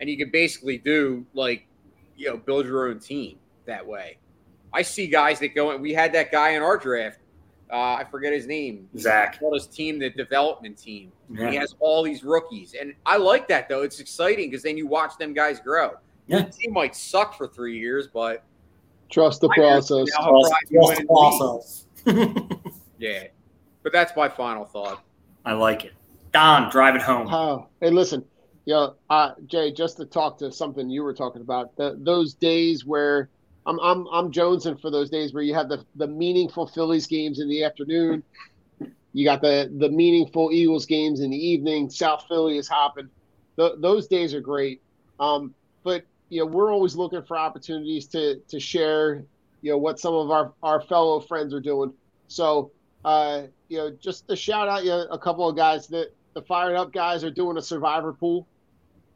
And you can basically do like, you know, build your own team that way. I see guys that go. We had that guy in our draft. Uh, I forget his name. Zach. He called his team the development team. Yeah. He has all these rookies, and I like that though. It's exciting because then you watch them guys grow. Yeah. The team might suck for three years, but Trust the process. now he'll probably be winning Trust leagues. [laughs] Yeah, but that's my final thought. I like it. Don, drive it home. Oh, hey, listen, you know, uh, Jay, just to talk to something you were talking about, the, those days where I'm, I'm, I'm jonesing for those days where you have the, the meaningful Phillies games in the afternoon. You got the, the meaningful Eagles games in the evening. South Philly is hopping. Th- those days are great. Um, but, you know, we're always looking for opportunities to, to share, you know, what some of our, our fellow friends are doing. So, uh, you know, just to shout out you know, a couple of guys that the fired up guys are doing a survivor pool.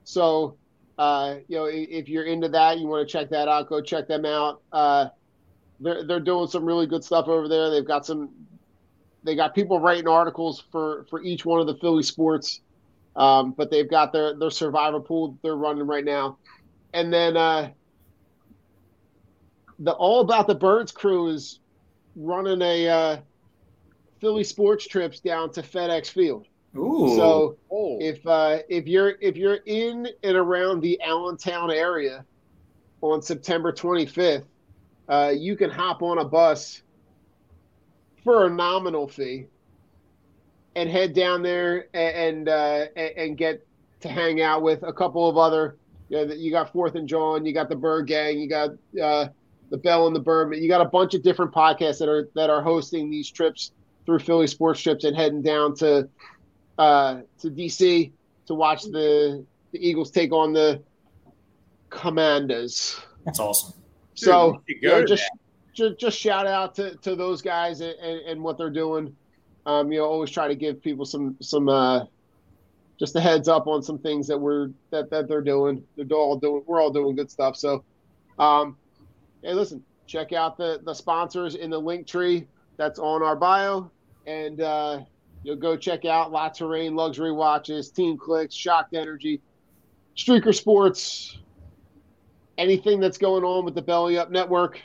So, uh, you know, if you're into that, you want to check that out, go check them out. Uh, they're, they're doing some really good stuff over there. They've got some, they got people writing articles for, for each one of the Philly sports. Um, but they've got their, their survivor pool they're running right now. And then, uh, the All About the Birds crew is running a, uh, Philly sports trips down to FedEx Field. Ooh. So if uh, if you're if you're in and around the Allentown area on September 25th, uh, you can hop on a bus for a nominal fee and head down there and and, uh, and get to hang out with a couple of other. You know, you got Fourth and John, you got the Bird Gang, you got uh, the Bell and the Birdman. You got a bunch of different podcasts that are that are hosting these trips through Philly sports trips and heading down to uh, to DC to watch the the Eagles take on the Commanders. That's awesome. So Dude, you know, just, just just shout out to, to those guys and, and, and what they're doing. Um, you know, always try to give people some some uh, just a heads up on some things that we're that, that they're doing. They're all doing. We're all doing good stuff. So, um, hey, listen, check out the the sponsors in the link tree that's on our bio, and uh, you'll go check out La Terrain Luxury Watches, Team Clicks, Shocked Energy, Streaker Sports, anything that's going on with the Belly Up Network.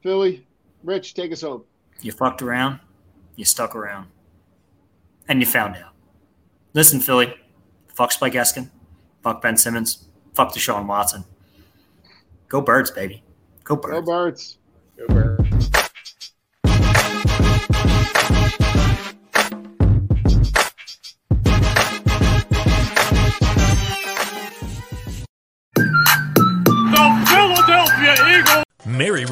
Philly, Rich, take us home. You fucked around, you stuck around, and you found out. Listen, Philly, fuck Spike Eskin, fuck Ben Simmons, fuck Deshaun Watson. Go birds, baby. Go birds. Go Birds. Go Birds. Mary